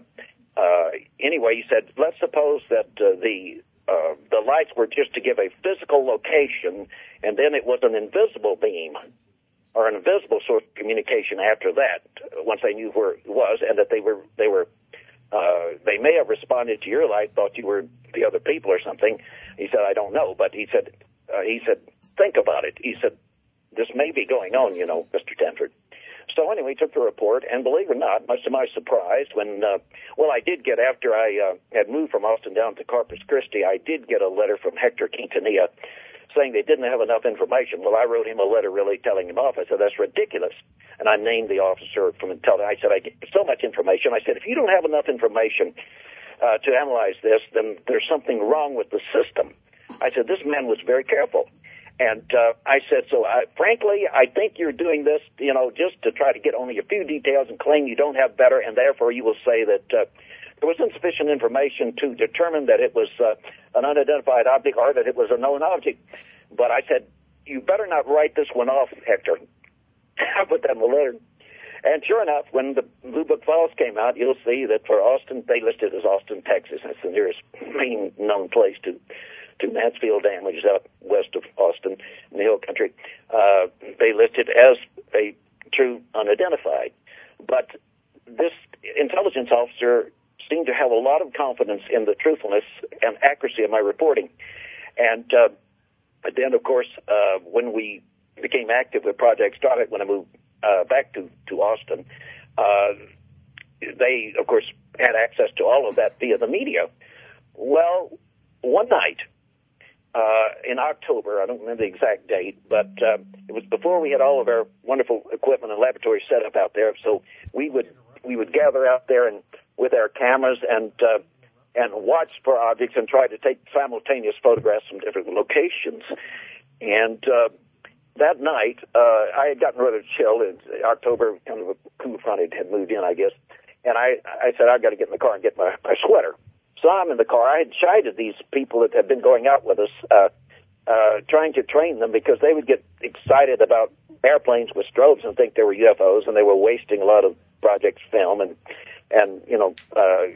uh, anyway, he said, let's suppose that uh, the uh, the lights were just to give a physical location, and then it was an invisible beam or an invisible source of communication after that. Once they knew where it was, and that they were they were uh, they may have responded to your light, thought you were the other people or something. He said, I don't know, but he said, uh, he said, think about it. He said, this may be going on, you know, Mr. Stanford. So anyway, took the report, and believe it or not, much to my surprise, when uh, well, I did get after I uh, had moved from Austin down to Corpus Christi, I did get a letter from Hector Quintanilla saying they didn't have enough information. Well, I wrote him a letter really telling him off. I said that's ridiculous, and I named the officer from intelligence. I said I get so much information. I said if you don't have enough information uh, to analyze this, then there's something wrong with the system. I said this man was very careful. And uh, I said, so I, frankly, I think you're doing this, you know, just to try to get only a few details and claim you don't have better, and therefore you will say that uh, there was insufficient information to determine that it was uh, an unidentified object or that it was a known object. But I said, you better not write this one off, Hector. I put that in the letter. And sure enough, when the Blue Book Files came out, you'll see that for Austin, they listed as Austin, Texas. That's the nearest main known place to to Mansfield Dam, which is out west of Austin in the hill country. Uh, they listed as a true unidentified. But this intelligence officer seemed to have a lot of confidence in the truthfulness and accuracy of my reporting. And uh, then, of course, uh, when we became active with Project Starlight, when I moved uh, back to, to Austin, uh, they, of course, had access to all of that via the media. Well, one night, uh, in October. I don't remember the exact date, but uh, it was before we had all of our wonderful equipment and laboratory set up out there. So we would we would gather out there and with our cameras and uh, and watch for objects and try to take simultaneous photographs from different locations. And uh, that night, uh, I had gotten rather chill. In October, kind of a cool front had moved in, I guess. And I, I said, I've got to get in the car and get my, my sweater. So I'm in the car. I had chided these people that had been going out with us, uh, uh, trying to train them because they would get excited about airplanes with strobes and think they were UFOs, and they were wasting a lot of projects film and and you know uh,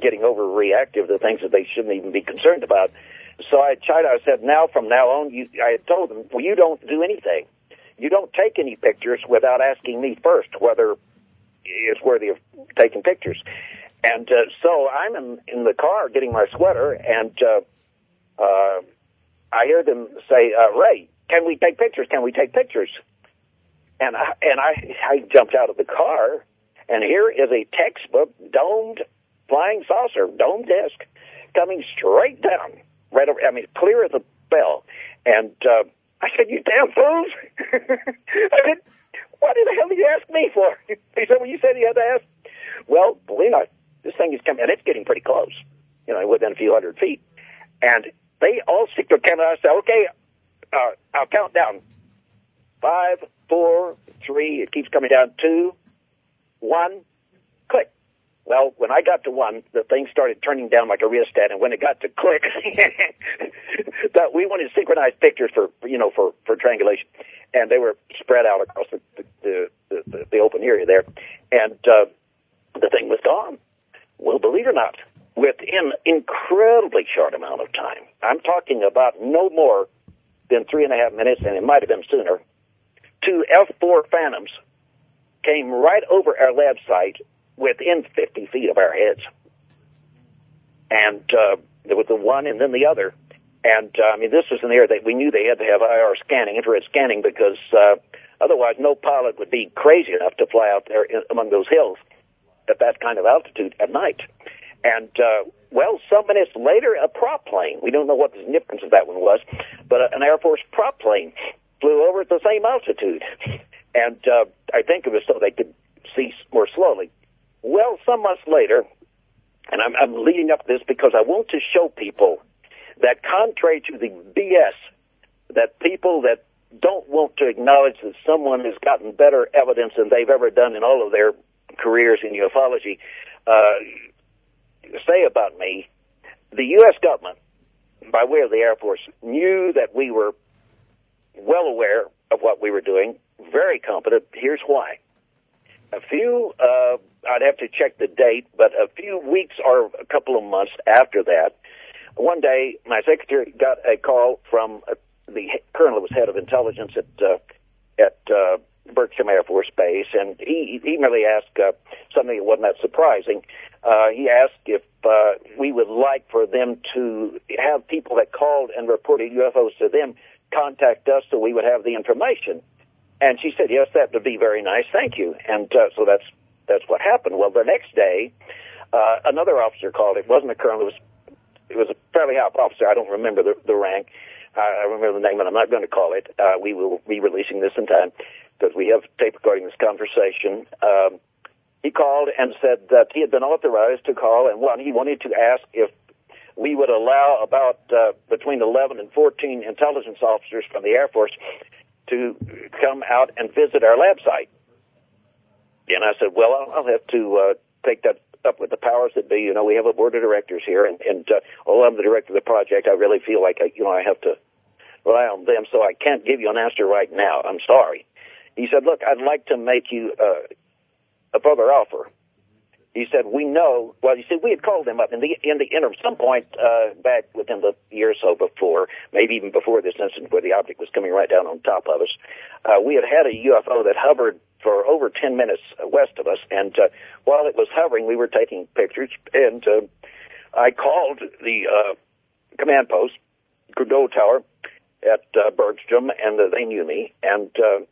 getting overreactive to things that they shouldn't even be concerned about. So I chided. I said, now from now on, you, I had told them, well, you don't do anything. You don't take any pictures without asking me first whether it's worthy of taking pictures. And uh, so I'm in, in the car getting my sweater, and uh, uh, I hear them say, uh, "Ray, can we take pictures? Can we take pictures?" And I, and I, I jumped out of the car, and here is a textbook domed flying saucer, dome disc, coming straight down, right over. I mean, clear as a bell. And uh, I said, "You damn fools!" I said, "What in the hell did you ask me for?" He said, "Well, you said you had to ask." Well, believe me, this thing is coming, and it's getting pretty close, you know, within a few hundred feet. And they all stick to camera. I say, okay, uh, I'll count down. Five, four, three, it keeps coming down. Two, one, click. Well, when I got to one, the thing started turning down like a rheostat, and when it got to click, that we wanted synchronized pictures for, you know, for, for triangulation. And they were spread out across the, the, the, the, the open area there. And, uh, the thing was gone. Well, believe it or not, within incredibly short amount of time, I'm talking about no more than three and a half minutes, and it might have been sooner, two F-4 Phantoms came right over our lab site within 50 feet of our heads. And uh, there was the one and then the other. And uh, I mean, this was an area that we knew they had to have IR scanning, infrared scanning, because uh, otherwise no pilot would be crazy enough to fly out there in, among those hills at that kind of altitude at night. And, uh, well, some minutes later, a prop plane, we don't know what the significance of that one was, but an Air Force prop plane flew over at the same altitude. And uh, I think it was so they could see more slowly. Well, some months later, and I'm, I'm leading up this because I want to show people that contrary to the BS that people that don't want to acknowledge that someone has gotten better evidence than they've ever done in all of their careers in ufology uh, say about me, the U.S. government, by way of the Air Force, knew that we were well aware of what we were doing, very competent. Here's why. A few, uh, I'd have to check the date, but a few weeks or a couple of months after that, one day my secretary got a call from uh, the colonel who was head of intelligence at uh, at uh, Bergstrom Air Force Base, and he he merely asked uh, something that wasn't that surprising. Uh, he asked if uh, we would like for them to have people that called and reported UFOs to them contact us so we would have the information. And she said, "Yes, that would be very nice. Thank you." And uh, so that's that's what happened. Well, the next day, uh, another officer called. It wasn't a colonel. It was it was a fairly high officer. I don't remember the, the rank. I remember the name, and I'm not going to call it. Uh, we will be releasing this in time because we have tape recording this conversation. Um, he called and said that he had been authorized to call, and one, he wanted to ask if we would allow about uh, between 11 and 14 intelligence officers from the Air Force to come out and visit our lab site. And I said, well, I'll, have to uh, take that up with the powers that be. You know, we have a board of directors here, and, and uh, although I'm the director of the project, I really feel like I, you know I have to rely on them, so I can't give you an answer right now. I'm sorry. He said, look, I'd like to make you uh, a further offer. He said, "We know." Well, you see, we had called him up in the in the interim, some point uh, back within the year or so before, maybe even before this incident where the object was coming right down on top of us. Uh, we had had a UFO that hovered for over 10 minutes west of us, and uh, while it was hovering, we were taking pictures, and uh, I called the uh, command post, Trudeau Tower, at uh, Bergstrom, and uh, they knew me, and uh,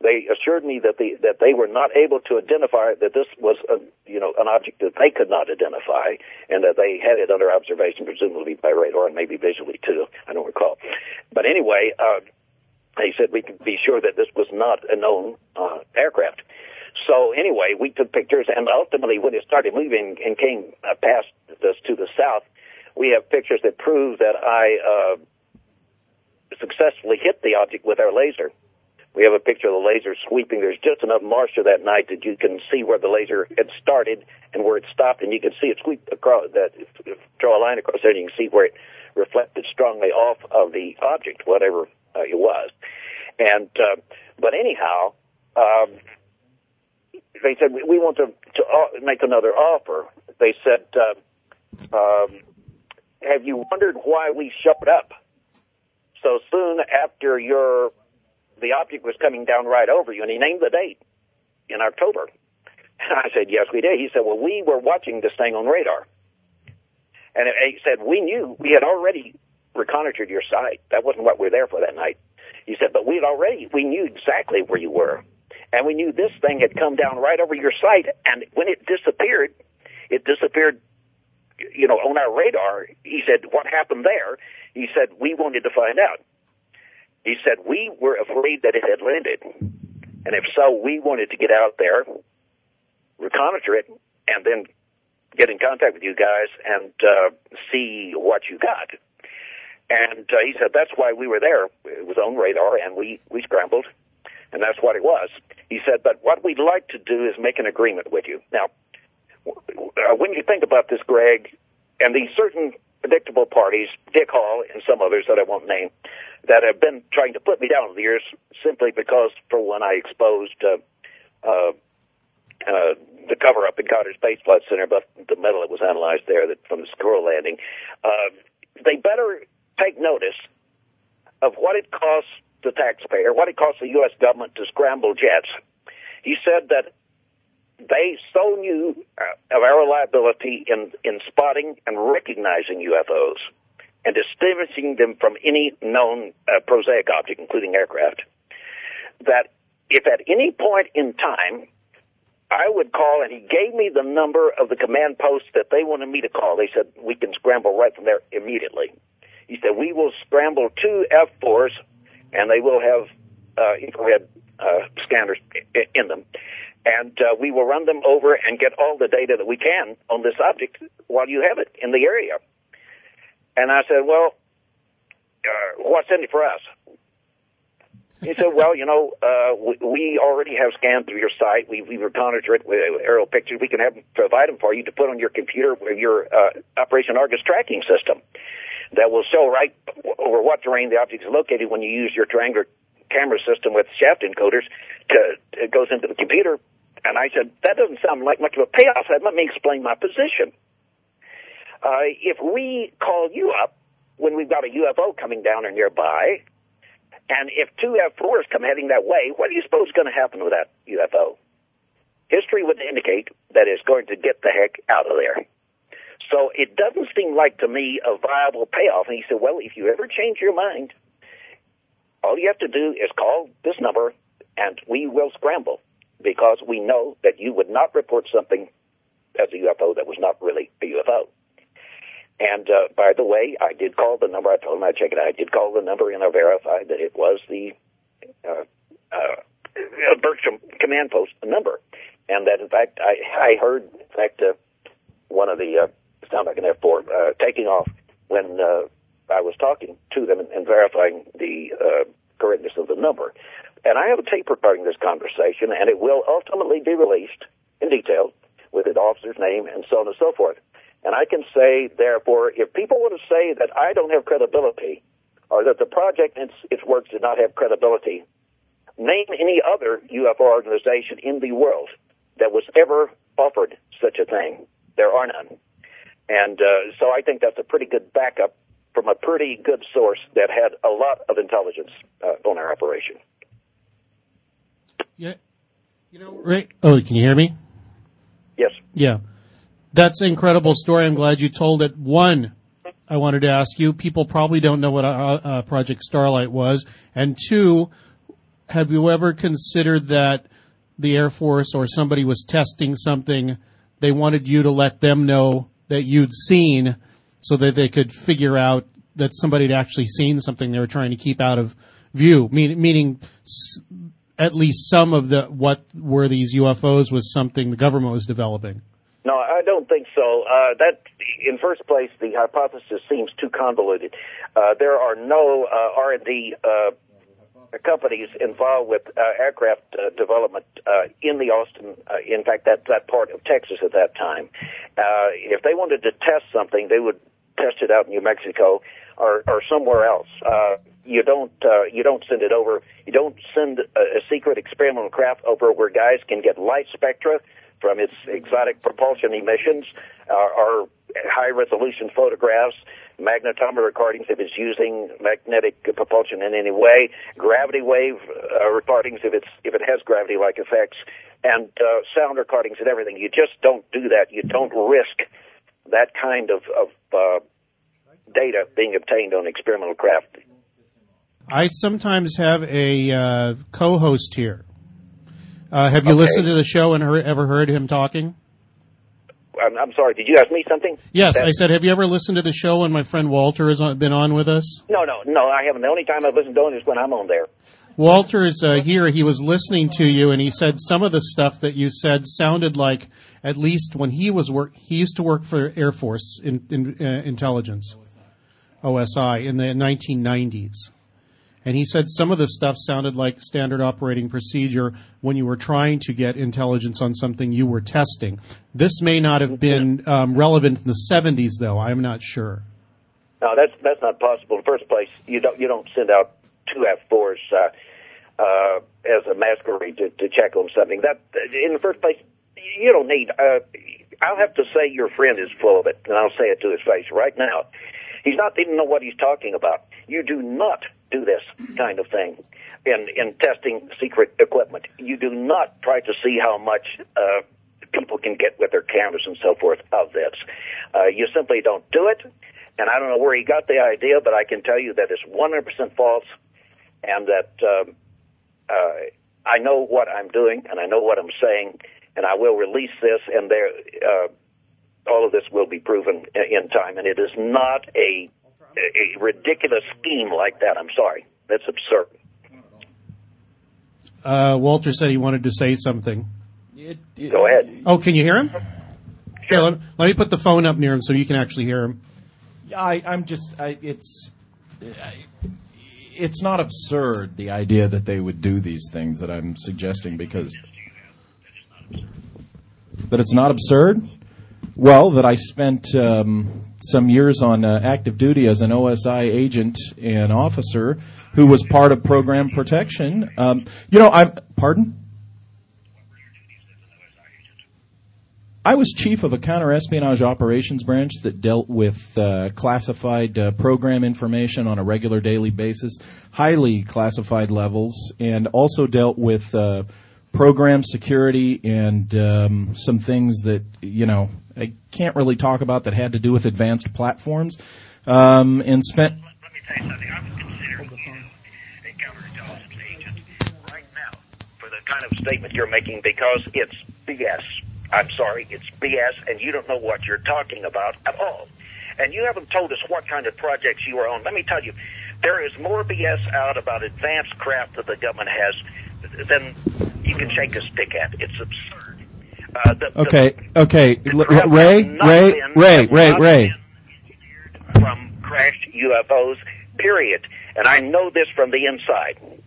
they assured me that the that they were not able to identify that this was a you know an object that they could not identify, and that they had it under observation, presumably by radar and maybe visually too. I don't recall, but anyway, uh, they said we could be sure that this was not a known uh, aircraft. So anyway, we took pictures, and ultimately, when it started moving and came uh, past us to the south, we have pictures that prove that I uh, successfully hit the object with our laser. We have a picture of the laser sweeping. There's just enough moisture that night that you can see where the laser had started and where it stopped, and you can see it sweep across. That draw a line across there, and you can see where it reflected strongly off of the object, whatever uh, it was. And uh, but anyhow, um, they said we, we want to to uh, make another offer. They said, uh, um, "Have you wondered why we showed up so soon after your the object was coming down right over you?" And he named the date in October. And I said, "Yes, we did." He said, "Well, we were watching this thing on radar." And he said, "We knew we had already reconnoitered your site. That wasn't what we were there for that night." He said, "But we had already we knew exactly where you were." and we knew this thing had come down right over your site. And when it disappeared, it disappeared, you know, on our radar. He said, "What happened there?" He said, "We wanted to find out." He said, "We were afraid that it had landed, and if so, we wanted to get out there, reconnoiter it, and then get in contact with you guys and uh, see what you got." And uh, he said, "That's why we were there. It was on radar, and we we scrambled." and that's what it was. He said, but what we'd like to do is make an agreement with you. Now, uh, when you think about this, Greg, and these certain predictable parties, Dick Hall and some others that I won't name, that have been trying to put me down over the years simply because, for one, I exposed uh, uh, uh, the cover up in Goddard Space Flight Center, but the metal that was analyzed there that from the Socorro landing. Uh, they better take notice of what it costs the taxpayer, what it costs the U.S. government to scramble jets. He said that they so knew of our reliability in, in spotting and recognizing UFOs and distinguishing them from any known uh, prosaic object, including aircraft, that if at any point in time I would call, and he gave me the number of the command post that they wanted me to call. They said, we can scramble right from there immediately. He said, we will scramble two F-4s and they will have uh, infrared uh, scanners in them. And uh, we will run them over and get all the data that we can on this object while you have it in the area. And I said, well, uh, what's in it for us? He said, well, you know, uh, we, we already have scanned through your site. We, we monitor it with aerial pictures. We can have provide them for you to put on your computer with your uh, Operation Argus tracking system that will show right over what terrain the object is located when you use your triangular camera system with shaft encoders to it goes into the computer. And I said, that doesn't sound like much of a payoff. Let me explain my position. Uh, if we call you up when we've got a UFO coming down or nearby, and if two F4s come heading that way, what do you suppose is going to happen with that UFO? History would indicate that it's going to get the heck out of there. So it doesn't seem like to me a viable payoff. And he said, well, if you ever change your mind, all you have to do is call this number and we will scramble because we know that you would not report something as a UFO that was not really a UFO. And uh, by the way, I did call the number. I told him I'd check it out. I did call the number and I verified that it was the uh, uh, Bergstrom command post number, and that in fact I I heard in fact uh, one of the uh, sound like an F4, uh, taking off when uh, I was talking to them and, and verifying the uh, correctness of the number. And I have a tape recording this conversation, and it will ultimately be released in detail with the officer's name and so on and so forth. And I can say, therefore, if people want to say that I don't have credibility or that the project and its, works did not have credibility, name any other UFO organization in the world that was ever offered such a thing. There are none. And uh, so I think that's a pretty good backup from a pretty good source that had a lot of intelligence uh, on our operation. Yeah. You know, Ray, oh, can you hear me? Yes. Yeah. That's an incredible story. I'm glad you told it. One, I wanted to ask you, people probably don't know what uh, uh, Project Starlight was. And two, have you ever considered that the Air Force or somebody was testing something, they wanted you to let them know that you'd seen so that they could figure out that somebody had actually seen something they were trying to keep out of view, meaning, meaning at least some of the what were these UFOs was something the government was developing. No, I don't think so. Uh, that, in first place, the hypothesis seems too convoluted. Uh, there are no uh, R&D uh, companies involved with uh, aircraft uh, development in the Austin, in fact, that that part of Texas at that time. If they wanted to test something, they would test it out in New Mexico or, or somewhere else. Uh, you don't uh, you don't send it over. You don't send a, a secret experimental craft over where guys can get light spectra from its exotic propulsion emissions uh, or high resolution photographs magnetometer recordings if it's using magnetic propulsion in any way, gravity wave uh, recordings if it's if it has gravity-like effects, and uh, sound recordings and everything. You just don't do that. You don't risk that kind of, of uh, data being obtained on experimental craft. I sometimes have a uh, co-host here. Uh, have you okay. listened to the show and heard, ever heard him talking? I'm, I'm sorry. Did you ask me something? Yes, that, I said, have you ever listened to the show when my friend Walter has been on with us? No, no, no. I haven't. The only time I've listened to it is when I'm on there. Walter is uh, here. He was listening to you, and he said some of the stuff that you said sounded like, at least when he was work, he used to work for Air Force in, in uh, intelligence, OSI, in the 1990s. And he said some of the stuff sounded like standard operating procedure when you were trying to get intelligence on something you were testing. This may not have been um, relevant in the 70s, though. I'm not sure. No, that's that's not possible. In the first place, you don't you don't send out two F4s uh, uh, as a masquerade to, to check on something. That in the first place, you don't need. Uh, I'll have to say your friend is full of it, and I'll say it to his face right now. He's not even know what he's talking about. You do not do this kind of thing in in testing secret equipment. You do not try to see how much uh, people can get with their cameras and so forth of this. Uh, you simply don't do it. And I don't know where he got the idea, but I can tell you that it's 100% false, and that uh, uh, I know what I'm doing and I know what I'm saying, and I will release this, and there, uh, all of this will be proven in time. And it is not a a ridiculous scheme like that. I'm sorry. That's absurd. Uh, Walter said he wanted to say something. It, it, Go ahead. Oh, can you hear him? Sure. Here, let, let, me put the phone up near him so you can actually hear him. I, I'm just, I, it's, I, it's not absurd the idea that they would do these things that I'm suggesting because that it's not absurd. Well, that I spent um, some years on uh, active duty as an OSI agent and officer who was part of program protection. Um, you know, I'm, pardon? I was chief of a counterespionage operations branch that dealt with uh, classified uh, program information on a regular daily basis, highly classified levels, and also dealt with uh, program security and um, some things that you know I can't really talk about that had to do with advanced platforms. Um, and spent. Let me tell you something. I would consider you a counterintelligence agent right now for the kind of statement you're making because it's BS. I'm sorry, it's BS, and you don't know what you're talking about at all. And you haven't told us what kind of projects you are on. Let me tell you, there is more BS out about advanced craft that the government has than you can shake a stick at. It's absurd. Uh, the, okay, the, okay. The Ray, Ray, Ray, Ray, Ray. From crashed UFOs, period. And I know this from the inside.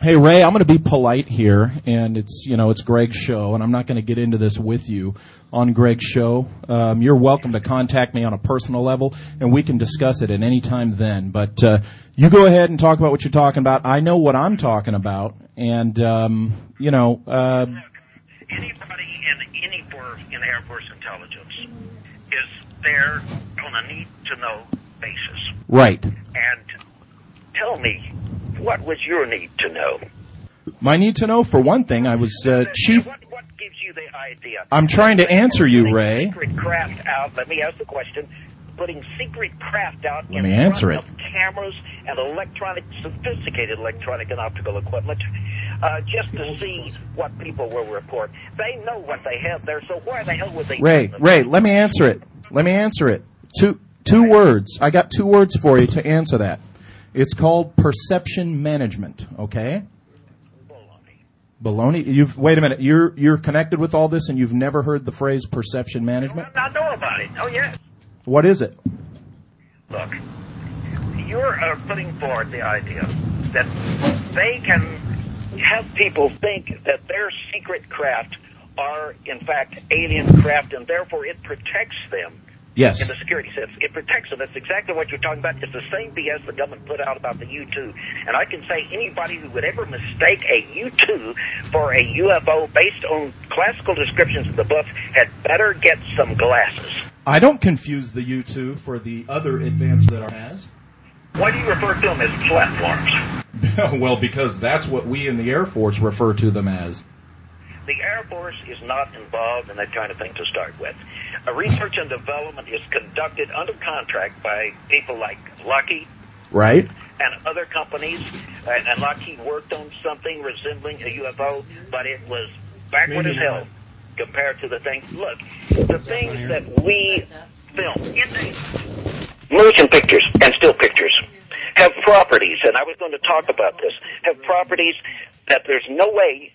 Hey Ray, I'm going to be polite here, and it's you know it's Greg's show, and I'm not going to get into this with you on Greg's show. Um, you're welcome to contact me on a personal level, and we can discuss it at any time then. But uh, you go ahead and talk about what you're talking about. I know what I'm talking about, and um, you know. Uh, anybody in any force in Air Force intelligence is there on a need to know basis. Right. And tell me, what was your need to know? My need to know, for one thing, I was uh, chief. What, what gives you the idea? I'm trying to answer you, Ray. Secret craft out. Let me ask the question. Putting secret craft out Let in me front answer it. of cameras and electronic, sophisticated electronic and optical equipment, uh, just to see what people will report. They know what they have there, so why the hell would they? Ray. Ray, let me answer it. Let me answer it. Two two words. I got two words for you to answer that. It's called perception management. Okay. Baloney. You've wait a minute. You're you're connected with all this, and you've never heard the phrase perception management. I know about it. Oh yes. What is it? Look, you're uh, putting forward the idea that they can have people think that their secret craft are in fact alien craft, and therefore it protects them Yes. in the security sense. It protects them. That's exactly what you're talking about. It's the same BS the government put out about the U-2. And I can say anybody who would ever mistake a U-2 for a UFO based on classical descriptions in the books had better get some glasses. I don't confuse the U2 for the other advance that our has. Why do you refer to them as platforms? well, because that's what we in the Air Force refer to them as. The Air Force is not involved in that kind of thing to start with. A research and development is conducted under contract by people like Lockheed Right? and other companies. And, and Lockheed worked on something resembling a UFO, but it was backward as hell compared to the things. Look, the things that we film in the motion pictures and still pictures have properties, and I was going to talk about this, have properties that there's no way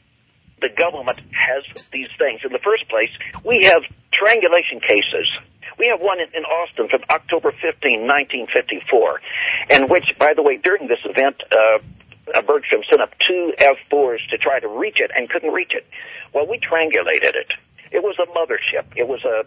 the government has these things. In the first place, we have triangulation cases. We have one in, in Austin from October 15, 1954, in which, by the way, during this event, uh, uh, Bergstrom sent up two F-4s to try to reach it and couldn't reach it. Well, we triangulated it. It was a mothership. It was a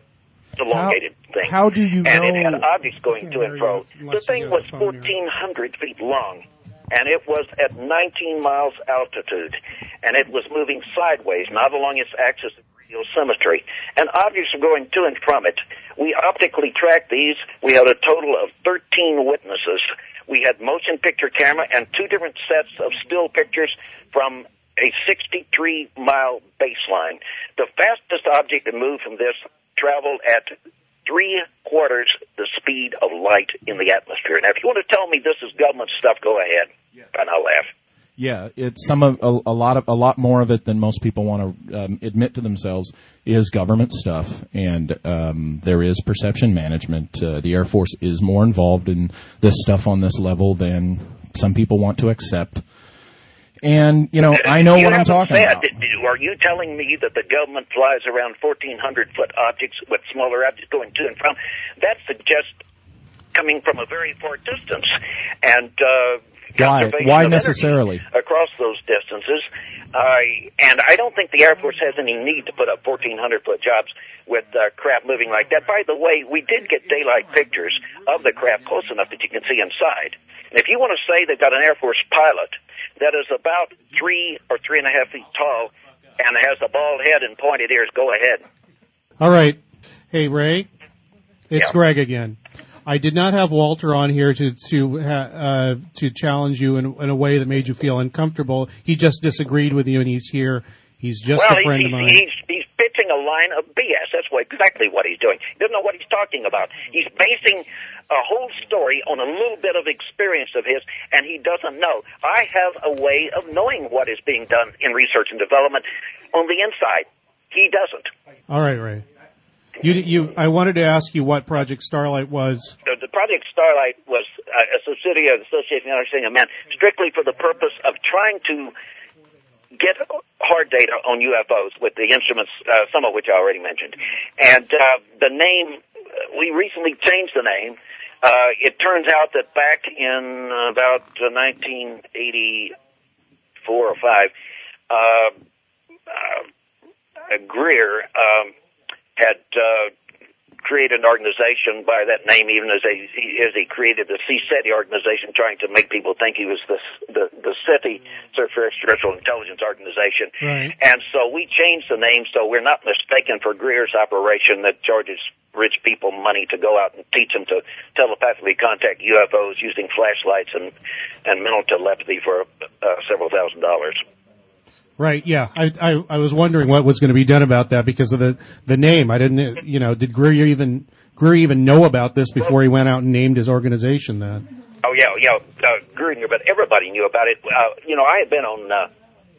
elongated thing. how do you and it had know- objects going to and fro. The thing was the 1,400 feet long, and it was at 19 miles altitude, and it was moving sideways, not along its axis of radial symmetry. And objects were going to and from it. We optically tracked these. We had a total of 13 witnesses. We had motion picture camera and two different sets of still pictures from a 63 mile baseline. The fastest object to move from this traveled at three quarters the speed of light in the atmosphere. Now, if you want to tell me this is government stuff, go ahead, and I'll laugh. Yeah, it's some of a, a lot of a lot more of it than most people want to um, admit to themselves is government stuff, and um, there is perception management. Uh, the Air Force is more involved in this stuff on this level than some people want to accept. And you know, I know you what I'm talking said, about. Are you telling me that the government flies around 1,400 foot objects with smaller objects going to and from? That suggests coming from a very far distance. And uh, Why? Why necessarily? across those distances? Uh, and I don't think the Air Force has any need to put up 1,400 foot jobs with uh, craft moving like that. By the way, we did get daylight pictures of the craft close enough that you can see inside. And if you want to say they've got an Air Force pilot that is about three or three and a half feet tall and has a bald head and pointed ears, go ahead. All right. Hey, Ray. It's Yeah. Greg again. I did not have Walter on here to to ha- uh, to challenge you in, in a way that made you feel uncomfortable. He just disagreed with you, and he's here. He's just well, a friend he's, of mine. he's, he's pitching a line of BS. That's what, exactly what he's doing. He doesn't know what he's talking about. He's basing a whole story on a little bit of experience of his, and he doesn't know. I have a way of knowing what is being done in research and development on the inside. He doesn't. All right, Ray. You you. I wanted to ask you what Project Starlight was. The, the Project Starlight was uh, a subsidiary of the Association of Understanding of Men, strictly for the purpose of trying to get hard data on UFOs with the instruments, uh, some of which I already mentioned. And uh, the name, we recently changed the name. Uh, it turns out that back in about uh, 1984 or 5, uh, uh, Greer um, had uh, created an organization by that name, even as, a, as he created the CSETI organization, trying to make people think he was the the, the SETI, Search for Extraterrestrial Intelligence Organization. Right. And so we changed the name so we're not mistaken for Greer's operation that charges rich people money to go out and teach them to telepathically contact UFOs using flashlights and and mental telepathy for uh, several thousand dollars. Right. Yeah. I, I I was wondering what was going to be done about that because of the the name. I didn't. You know, did Greer even Greer even know about this before he went out and named his organization that? Oh yeah, yeah. Uh, Greer knew, but everybody knew about it. Uh, you know, I had been on uh,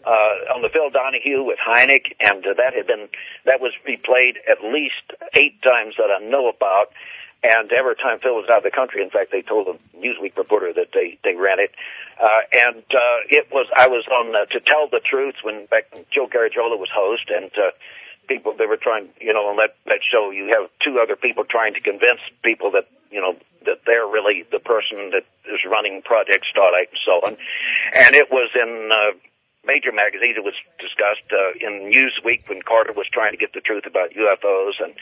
uh, on the Phil Donahue with Hynek, and uh, that had been that was replayed at least eight times that I know about. And every time Phil was out of the country, in fact, they told a Newsweek reporter that they they ran it. Uh, and uh, it was I was on uh, to tell the truth when back when Joe Garagiola was host, and uh, people they were trying, you know, on that that show you have two other people trying to convince people that you know that they're really the person that is running Project Starlight and so on. And it was in. Uh, major magazines. It was discussed uh, in Newsweek when Carter was trying to get the truth about UFOs, and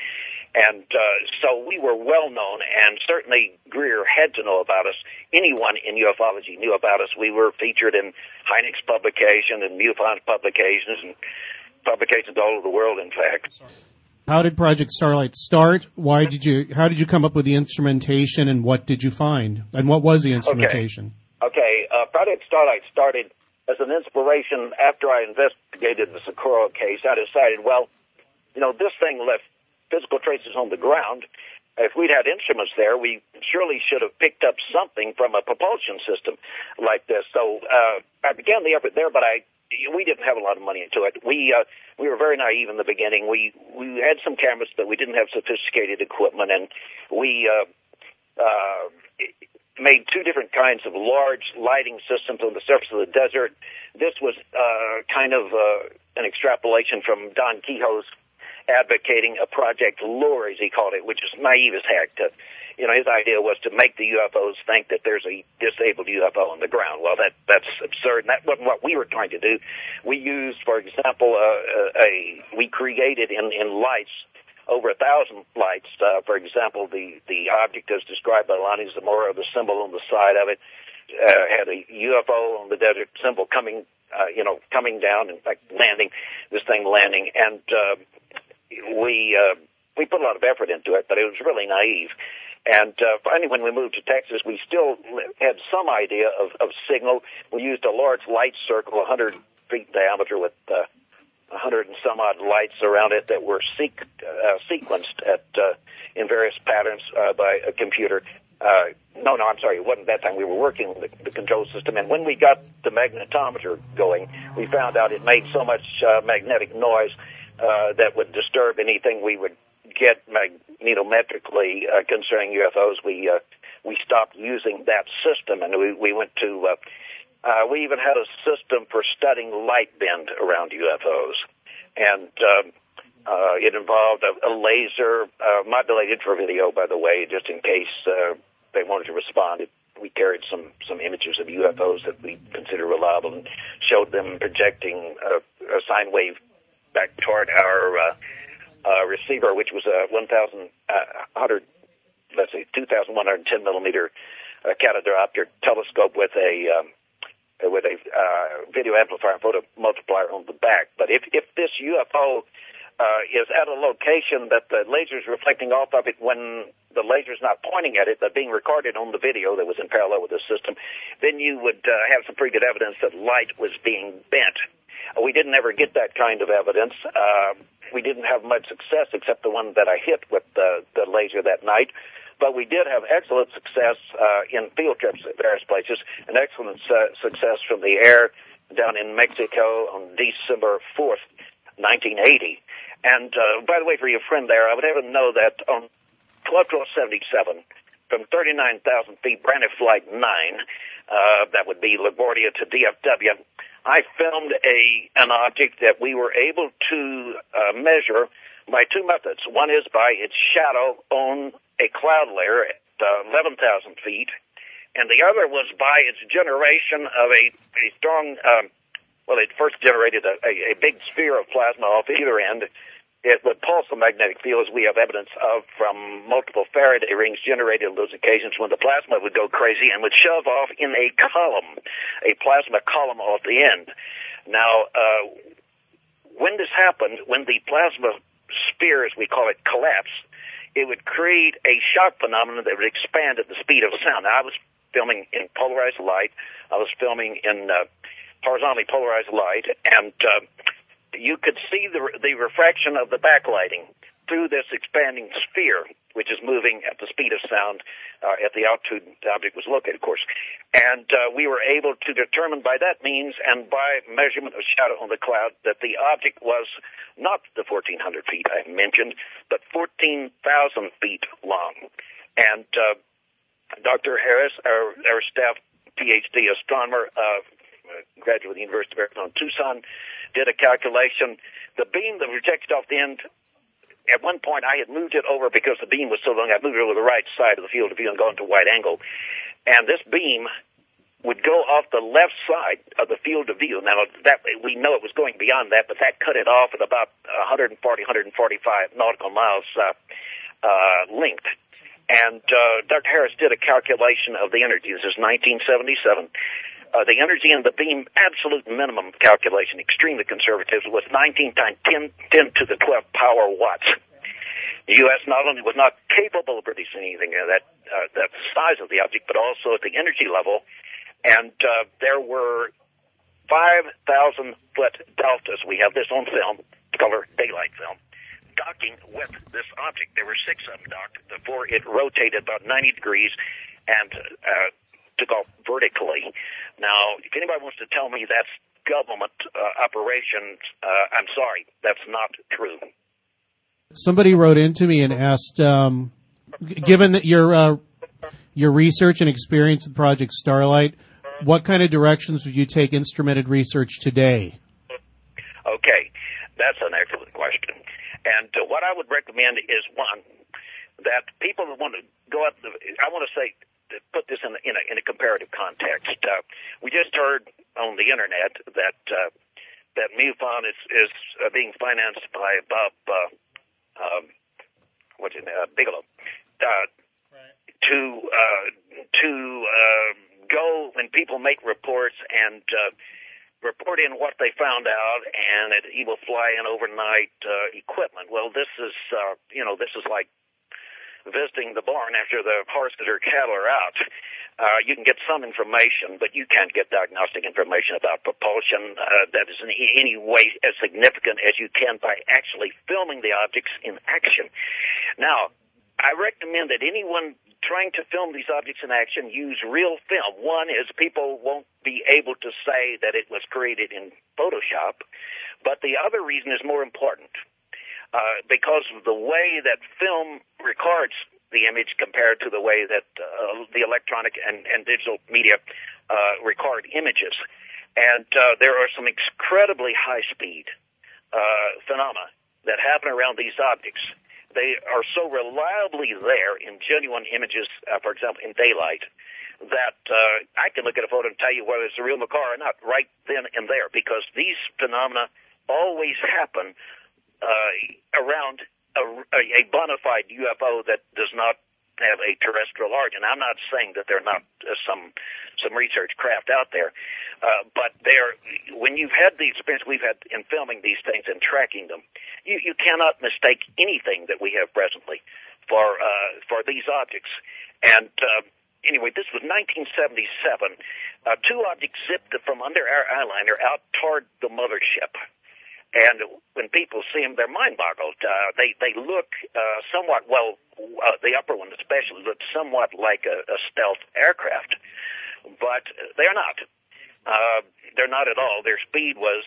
and uh, so we were well known, and certainly Greer had to know about us. Anyone in ufology knew about us. We were featured in Hynek's publication and MUFON's publications and publications all over the world. In fact. How did Project Starlight start? Why did you? How did you come up with the instrumentation, and what did you find? And what was the instrumentation? Okay, okay. Uh, Project Starlight started as an inspiration after I investigated the Socorro case. I decided, well, you know, this thing left physical traces on the ground. If we'd had instruments there, we surely should have picked up something from a propulsion system like this. So uh, I began the effort there, but I we didn't have a lot of money into it. We uh, we were very naive in the beginning. We we had some cameras, but we didn't have sophisticated equipment, and we uh, uh, made two different kinds of large lighting systems on the surface of the desert. This was uh, kind of uh, an extrapolation from Don Keyhoe's advocating a project lure, as he called it, which is naive as heck. To, you know, his idea was to make the UFOs think that there's a disabled UFO on the ground. Well, that that's absurd, and that wasn't what we were trying to do. We used, for example, uh, a we created in in lights over a thousand lights. Uh, for example, the the object as described by Lonnie Zamora, the symbol on the side of it, uh, had a UFO on the desert symbol coming, uh, you know, coming down, in fact, landing, this thing landing, and uh, we uh, we put a lot of effort into it, but it was really naive. And uh, finally, when we moved to Texas, we still had some idea of, of signal. We used a large light circle, 100 feet diameter, with uh, 100 and some odd lights around it that were sequ- uh, sequenced at uh, in various patterns uh, by a computer. Uh, no, no, I'm sorry, it wasn't that time. We were working on the, control system, and when we got the magnetometer going, we found out it made so much uh, magnetic noise uh, that would disturb anything we would get magnetometrically uh, concerning UFOs. We uh, we stopped using that system, and we we went to. Uh, uh, we even had a system for studying light bend around UFOs, and um, uh, it involved a, a laser, uh, modulated for video, by the way, just in case uh, they wanted to respond. We carried some some images of UFOs that we consider reliable and showed them projecting a, a sine wave back toward our uh, uh, receiver, which was a 1,100, uh, let's say 2,110 millimeter uh, catadiopter telescope with a um, with a uh, video amplifier and photo multiplier on the back. But if if this UFO uh, is at a location that the laser is reflecting off of it when the laser is not pointing at it, but being recorded on the video that was in parallel with the system, then you would uh, have some pretty good evidence that light was being bent we didn't ever get that kind of evidence. Uh, we didn't have much success except the one that I hit with the, the laser that night. But we did have excellent success uh, in field trips at various places, and excellent su- success from the air down in Mexico on December 4th, 1980. And uh, by the way, for your friend there, I would have know that on 1277, from 39,000 feet, Braniff Flight 9, uh, that would be LaGuardia to DFW, I filmed a an object that we were able to uh, measure by two methods. One is by its shadow on a cloud layer at uh, 11,000 feet, and the other was by its generation of a, a strong, um, well, it first generated a, a, a big sphere of plasma off either end, it would pulse the magnetic field, as we have evidence of from multiple Faraday rings generated on those occasions when the plasma would go crazy and would shove off in a column, a plasma column off the end. Now, uh, when this happened, when the plasma sphere, as we call it, collapse, it would create a shock phenomenon that would expand at the speed of sound. Now, I was filming in polarized light. I was filming in uh, horizontally polarized light, and uh, you could see the, the refraction of the backlighting through this expanding sphere, which is moving at the speed of sound uh, at the altitude the object was located, of course. And uh, we were able to determine by that means and by measurement of shadow on the cloud that the object was not the 1,400 feet I mentioned, but 14,000 feet long. And uh, Dr. Harris, our, our staff PhD astronomer, uh, graduate of the University of Arizona Tucson, did a calculation. The beam that was projected off the end, at one point I had moved it over because the beam was so long, I moved it over the right side of the field of view and gone to wide angle. And this beam would go off the left side of the field of view. Now that we know it was going beyond that, but that cut it off at about 140, 145 nautical miles uh, uh, length. And uh, Dr. Harris did a calculation of the energy. This is 1977 uh, the energy in the beam absolute minimum calculation, extremely conservative, was 19 times 10, 10 to the 12 power watts. The U.S. not only was not capable of producing anything of that, uh, that size of the object, but also at the energy level. And uh, there were 5,000 foot deltas. We have this on film, color daylight film, docking with this object. There were six of them docked before it rotated about 90 degrees and uh, to go vertically. Now, if anybody wants to tell me that's government uh, operations, uh, I'm sorry, that's not true. Somebody wrote into me and asked, um, given that your uh, your research and experience with Project Starlight, what kind of directions would you take instrumented research today? Okay, that's an excellent question. And uh, what I would recommend is one that people that want to go up. The, I want to say put this in a, in a, in a comparative context. Uh, we just heard on the internet that uh, that MUFON is is uh, being financed by Bob uh, um, what's it, uh, Bigelow uh, right. to uh, to uh, go when people make reports and uh, report in what they found out, and it, he will fly in overnight uh, equipment. Well, this is uh, you know this is like visiting the barn after the horses or cattle are out. Uh, you can get some information, but you can't get diagnostic information about propulsion uh, that is in any way as significant as you can by actually filming the objects in action. Now, I recommend that anyone trying to film these objects in action use real film. One is people won't be able to say that it was created in Photoshop, but the other reason is more important uh, because of the way that film records the image compared to the way that uh, the electronic and, and digital media uh, record images. And uh, there are some incredibly high speed uh, phenomena that happen around these objects. They are so reliably there in genuine images, uh, for example, in daylight, that uh, I can look at a photo and tell you whether it's a real macaw or not right then and there because these phenomena always happen uh, around a, a bona fide UFO that does not have a terrestrial origin. I'm not saying that there are not uh, some some research craft out there, uh, but there, when you've had the experience we've had in filming these things and tracking them, you, you cannot mistake anything that we have presently for uh, for these objects. And uh, anyway, this was 1977. Uh, two objects zipped from under our eyeliner out toward the mothership. And when people see them, they're mind boggled. Uh, they they look uh, somewhat well. Uh, the upper one especially looks somewhat like a, a stealth aircraft, but they're not. Uh, they're not at all. Their speed was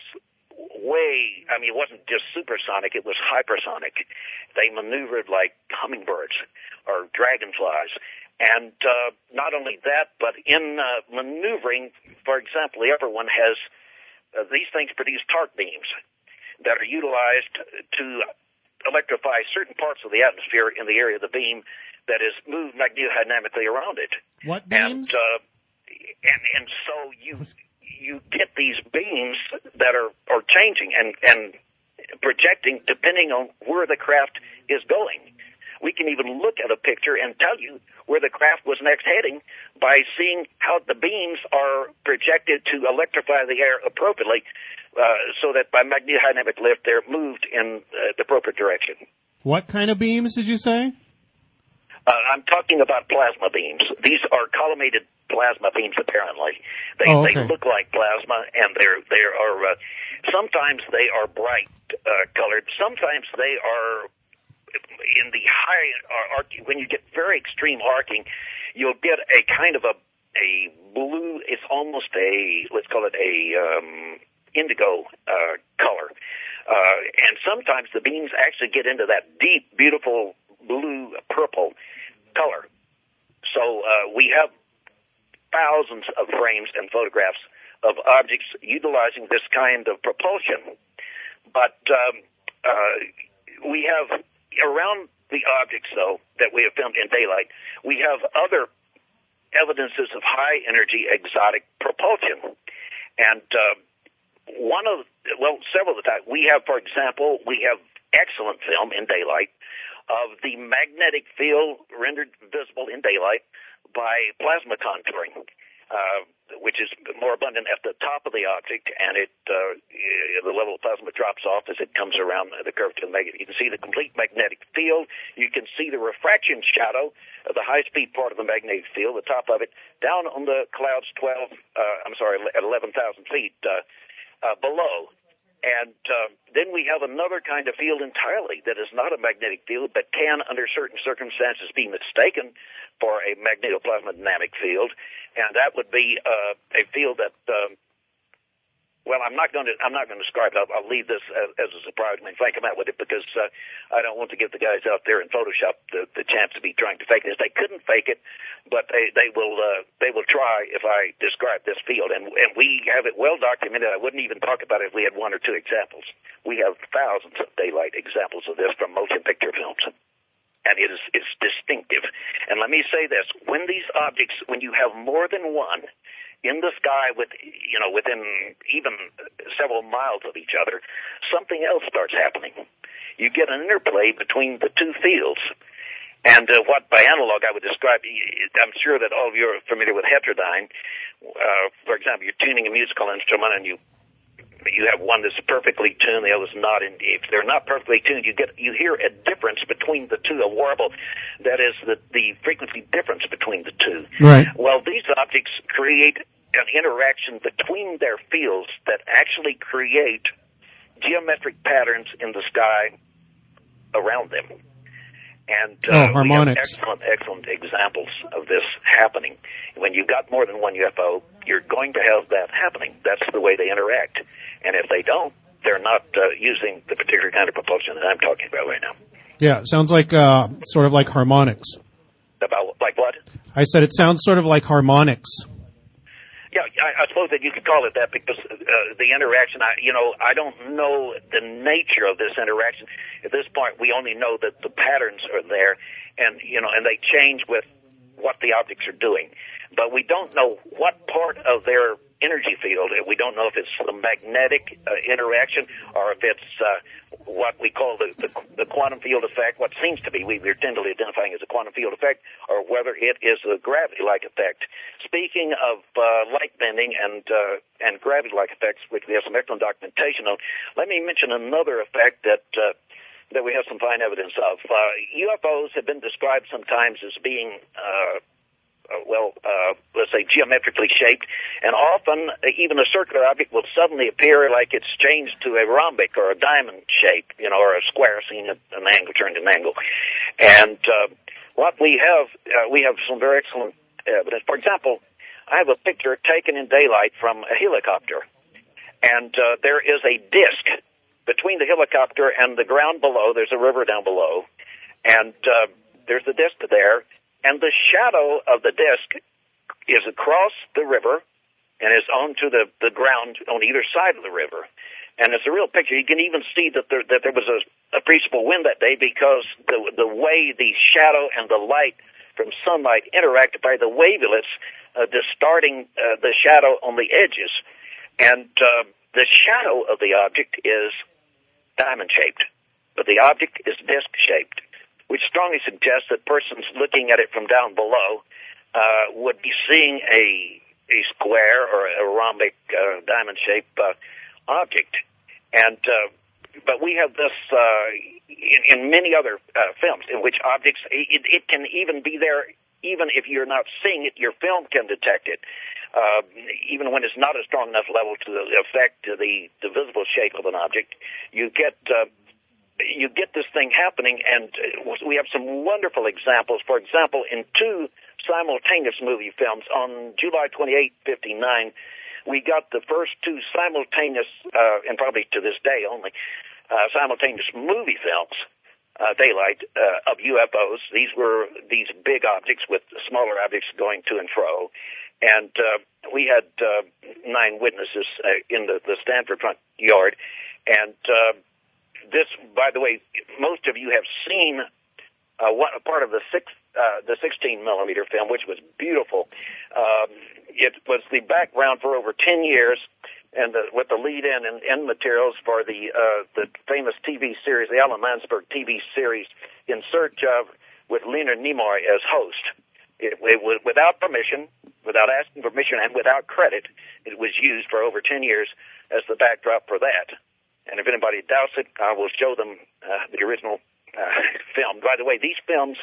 way. I mean, it wasn't just supersonic; it was hypersonic. They maneuvered like hummingbirds or dragonflies. And uh, not only that, but in uh, maneuvering, for example, the upper one has uh, these things produce torque beams that are utilized to electrify certain parts of the atmosphere in the area of the beam that is moved magnetodynamically around it. What beams? And, uh, and, and so you you get these beams that are, are changing and, and projecting depending on where the craft is going. We can even look at a picture and tell you where the craft was next heading by seeing how the beams are projected to electrify the air appropriately uh, so that by magnetodynamic lift they're moved in uh, the appropriate direction. What kind of beams did you say? Uh, I'm talking about plasma beams. These are collimated plasma beams. Apparently, they oh, okay. they look like plasma, and they're they are uh, sometimes they are bright uh, colored. Sometimes they are in the high arc. When you get very extreme arcing, you'll get a kind of a a blue. It's almost a let's call it a um, indigo uh, color. Uh, and sometimes the beams actually get into that deep, beautiful blue purple color. So uh, we have thousands of frames and photographs of objects utilizing this kind of propulsion. But um, uh, we have around the objects, though, that we have filmed in daylight, we have other evidences of high energy exotic propulsion. And uh, one of, well, several of the time, we have, for example, we have excellent film in daylight of the magnetic field rendered visible in daylight by plasma contouring, uh, which is more abundant at the top of the object, and it uh, the level of plasma drops off as it comes around the curvature of the magnet. You can see the complete magnetic field. You can see the refraction shadow of the high-speed part of the magnetic field, the top of it, down on the clouds 12. Uh, I'm sorry, at 11,000 feet uh, uh, below. And uh, then we have another kind of field entirely that is not a magnetic field, but can, under certain circumstances, be mistaken for a magnetoplasmodynamic field, and that would be uh, a field that um, well, I'm not going to. I'm not going to describe it. I'll, I'll leave this as, as a surprise when Frank come out with it because uh, I don't want to give the guys out there in Photoshop the, the chance to be trying to fake this. They couldn't fake it, but they they will uh, they will try if I describe this field, and and we have it well documented. I wouldn't even talk about it if we had one or two examples. We have thousands of daylight examples of this from motion picture films and it is it's distinctive. And let me say this: when these objects, when you have more than one, in the sky with you know within even several miles of each other, something else starts happening. You get an interplay between the two fields. And uh, what by analog I would describe, I'm sure that all of you are familiar with heterodyne. Uh, for example, you're tuning a musical instrument and you you have one that's perfectly tuned, the other's not. And if they're not perfectly tuned, you get you hear a difference between the two, a warble. That is the the frequency difference between the two. Right. Well, these objects create an interaction between their fields that actually create geometric patterns in the sky around them. And uh, oh, harmonics. excellent, excellent examples of this happening. When you've got more than one UFO, you're going to have that happening. That's the way they interact. And if they don't, they're not uh, using the particular kind of propulsion that I'm talking about right now. Yeah, it sounds like uh, sort of like harmonics. About like what? I said it sounds sort of like harmonics. Yeah, I, I suppose that you could call it that because uh, the interaction. I, you know, I don't know the nature of this interaction at this point. We only know that the patterns are there, and you know, and they change with what the objects are doing. But we don't know what part of their energy field. We don't know if it's the magnetic uh, interaction or if it's uh, what we call the, the, the quantum field effect, what seems to be, we, we're tentatively identifying as a quantum field effect, or whether it is a gravity-like effect. Speaking of uh, light bending and uh, and gravity-like effects, which we have some excellent documentation on, let me mention another effect that uh, that we have some fine evidence of. Uh, UFOs have been described sometimes as being uh, uh, well, uh, let's say geometrically shaped, and often uh, even a circular object will suddenly appear like it's changed to a rhombic or a diamond shape, you know, or a square seen at an angle turned an angle. And uh, what we have, uh, we have some very excellent evidence. For example, I have a picture taken in daylight from a helicopter, and uh, there is a disc between the helicopter and the ground below. There's a river down below, and uh, there's the disc there and the shadow of the disk is across the river and is onto the, the ground on either side of the river. And it's a real picture. You can even see that there, that there was a appreciable wind that day because the, the way the shadow and the light from sunlight interacted by the wavelets uh, distorting uh, the shadow on the edges. And uh, the shadow of the object is diamond shaped, but the object is disc shaped, which strongly suggests that persons looking at it from down below uh, would be seeing a a square or a rhombic uh, diamond shaped uh, object. And uh, but we have this uh, in, in many other uh, films in which objects it, it can even be there even if you're not seeing it, your film can detect it. Uh, even when it's not a strong enough level to affect the, the visible shape of an object, you get uh, you get this thing happening, and uh, we have some wonderful examples. For example, in two simultaneous movie films on July 28, 59, we got the first two simultaneous, uh, and probably to this day only, uh, simultaneous movie films, uh, daylight, uh, of UFOs. These were these big objects with smaller objects going to and fro. And uh, we had uh, nine witnesses uh, in the, the Stanford front yard. And uh, this, by the way, most of you have seen uh, one, a part of the six, uh, the 16 millimeter film, which was beautiful. Um, it was the background for over 10 years, and the, with the lead in and end materials for the uh, the famous TV series, the Alan Landsburg TV series, In Search of, with Leonard Nimoy as host. It, it was without permission, without asking permission, and without credit. It was used for over 10 years as the backdrop for that. And if anybody doubts it, I will show them uh, the original uh, film. By the way, these films,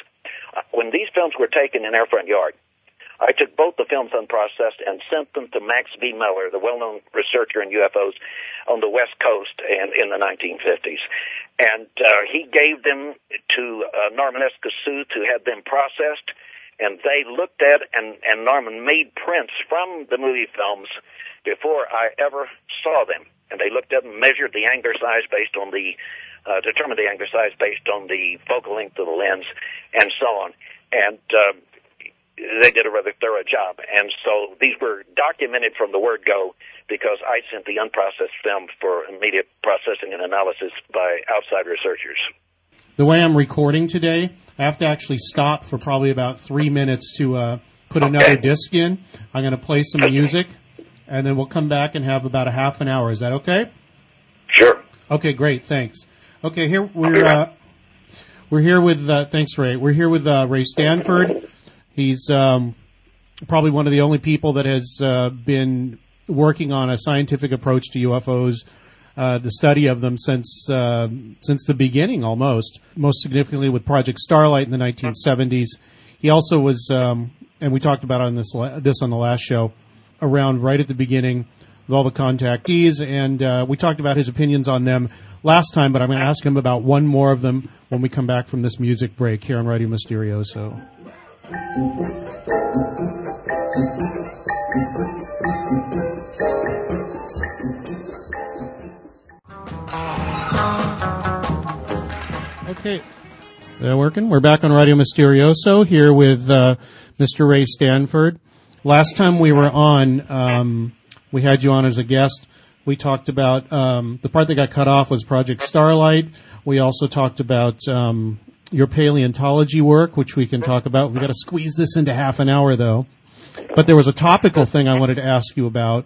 uh, when these films were taken in our front yard, I took both the films unprocessed and sent them to Max B. Miller, the well-known researcher in UFOs on the West Coast and in the 1950s. And uh, he gave them to uh, Norman Escassu to have them processed, and they looked at and, and Norman made prints from the movie films before I ever saw them and they looked at and measured the angular size based on the uh, determined the angular size based on the focal length of the lens and so on. And uh, they did a rather thorough job. And so these were documented from the word go because I sent the unprocessed film for immediate processing and analysis by outside researchers. The way I'm recording today, I have to actually stop for probably about three minutes to uh, put okay. another disc in. I'm going to play some music and then we'll come back and have about a half an hour. Is that okay? Sure. Okay, great. Thanks. Okay, here we're uh, we're here with uh, thanks Ray. We're here with uh, Ray Stanford. He's um, probably one of the only people that has uh, been working on a scientific approach to UFOs. Uh, the study of them since uh, since the beginning, almost. Most significantly, with Project Starlight in the 1970s. He also was, um, and we talked about on this this on the last show around right at the beginning with all the contactees, and uh, we talked about his opinions on them last time, but I'm going to ask him about one more of them when we come back from this music break here on Radio Mysterioso. Okay. That working? We're back on Radio Mysterioso here with uh, Mr. Ray Stanford. Last time we were on, um, we had you on as a guest. We talked about um, the part that got cut off was Project Starlight. We also talked about um, your paleontology work, which we can talk about. We've got to squeeze this into half an hour, though. But there was a topical thing I wanted to ask you about.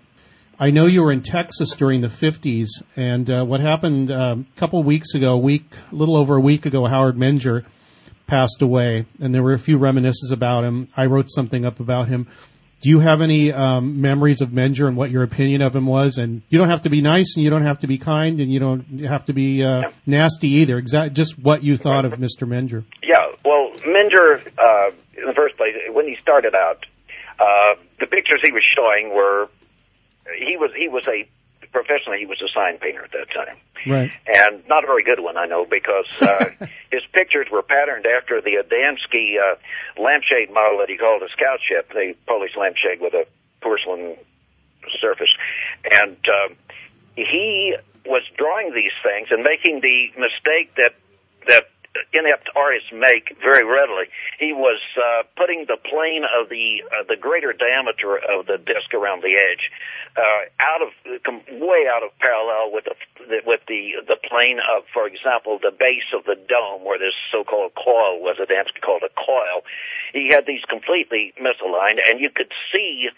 I know you were in Texas during the 50s, and uh, what happened uh, a couple weeks ago, a week, a little over a week ago, Howard Menger passed away, and there were a few reminiscences about him. I wrote something up about him. Do you have any um, memories of Menger and what your opinion of him was? And you don't have to be nice, and you don't have to be kind, and you don't have to be uh, nasty either. Exactly, just what you thought of Mr. Menger. Yeah, well, Menger, uh, in the first place, when he started out, uh, the pictures he was showing were he was he was a professionally, he was a sign painter at that time. Right. And not a very good one, I know, because uh, his pictures were patterned after the Adamski uh, lampshade model that he called a scout ship, the Polish lampshade with a porcelain surface. And uh, he was drawing these things and making the mistake that that inept artists make very readily. He was uh, putting the plane of the uh, the greater diameter of the disc around the edge uh, out of way out of parallel with the with the the plane of, for example, the base of the dome where this so-called coil was. Adamski called a coil. He had these completely misaligned, and you could see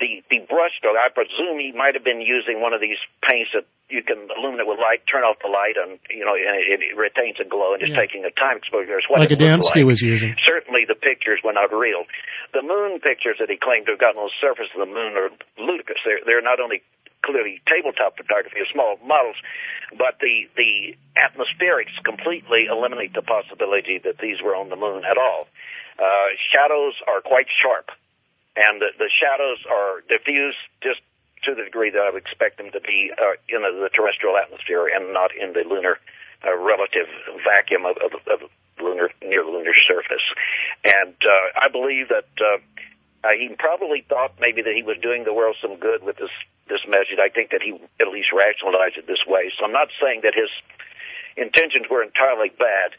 the the brush stroke. I presume he might have been using one of these paints that you can illuminate with light, turn off the light, and you know and it, it retains a glow, and just Yeah. taking a time exposure. is what Like it looked Adamski like. was using. Certainly, the pictures were not real. The moon pictures that he claimed to have gotten on the surface of the moon are ludicrous. They're they're not only clearly tabletop photography of small models, but the the atmospherics completely eliminate the possibility that these were on the moon at all. Uh, shadows are quite sharp, and the, the shadows are diffused just to the degree that I would expect them to be uh, in the terrestrial atmosphere and not in the lunar uh, relative vacuum of, of, of lunar near the lunar surface. And uh, I believe that uh, uh, he probably thought maybe that he was doing the world some good with this this message. I think that he at least rationalized it this way. So I'm not saying that his intentions were entirely bad,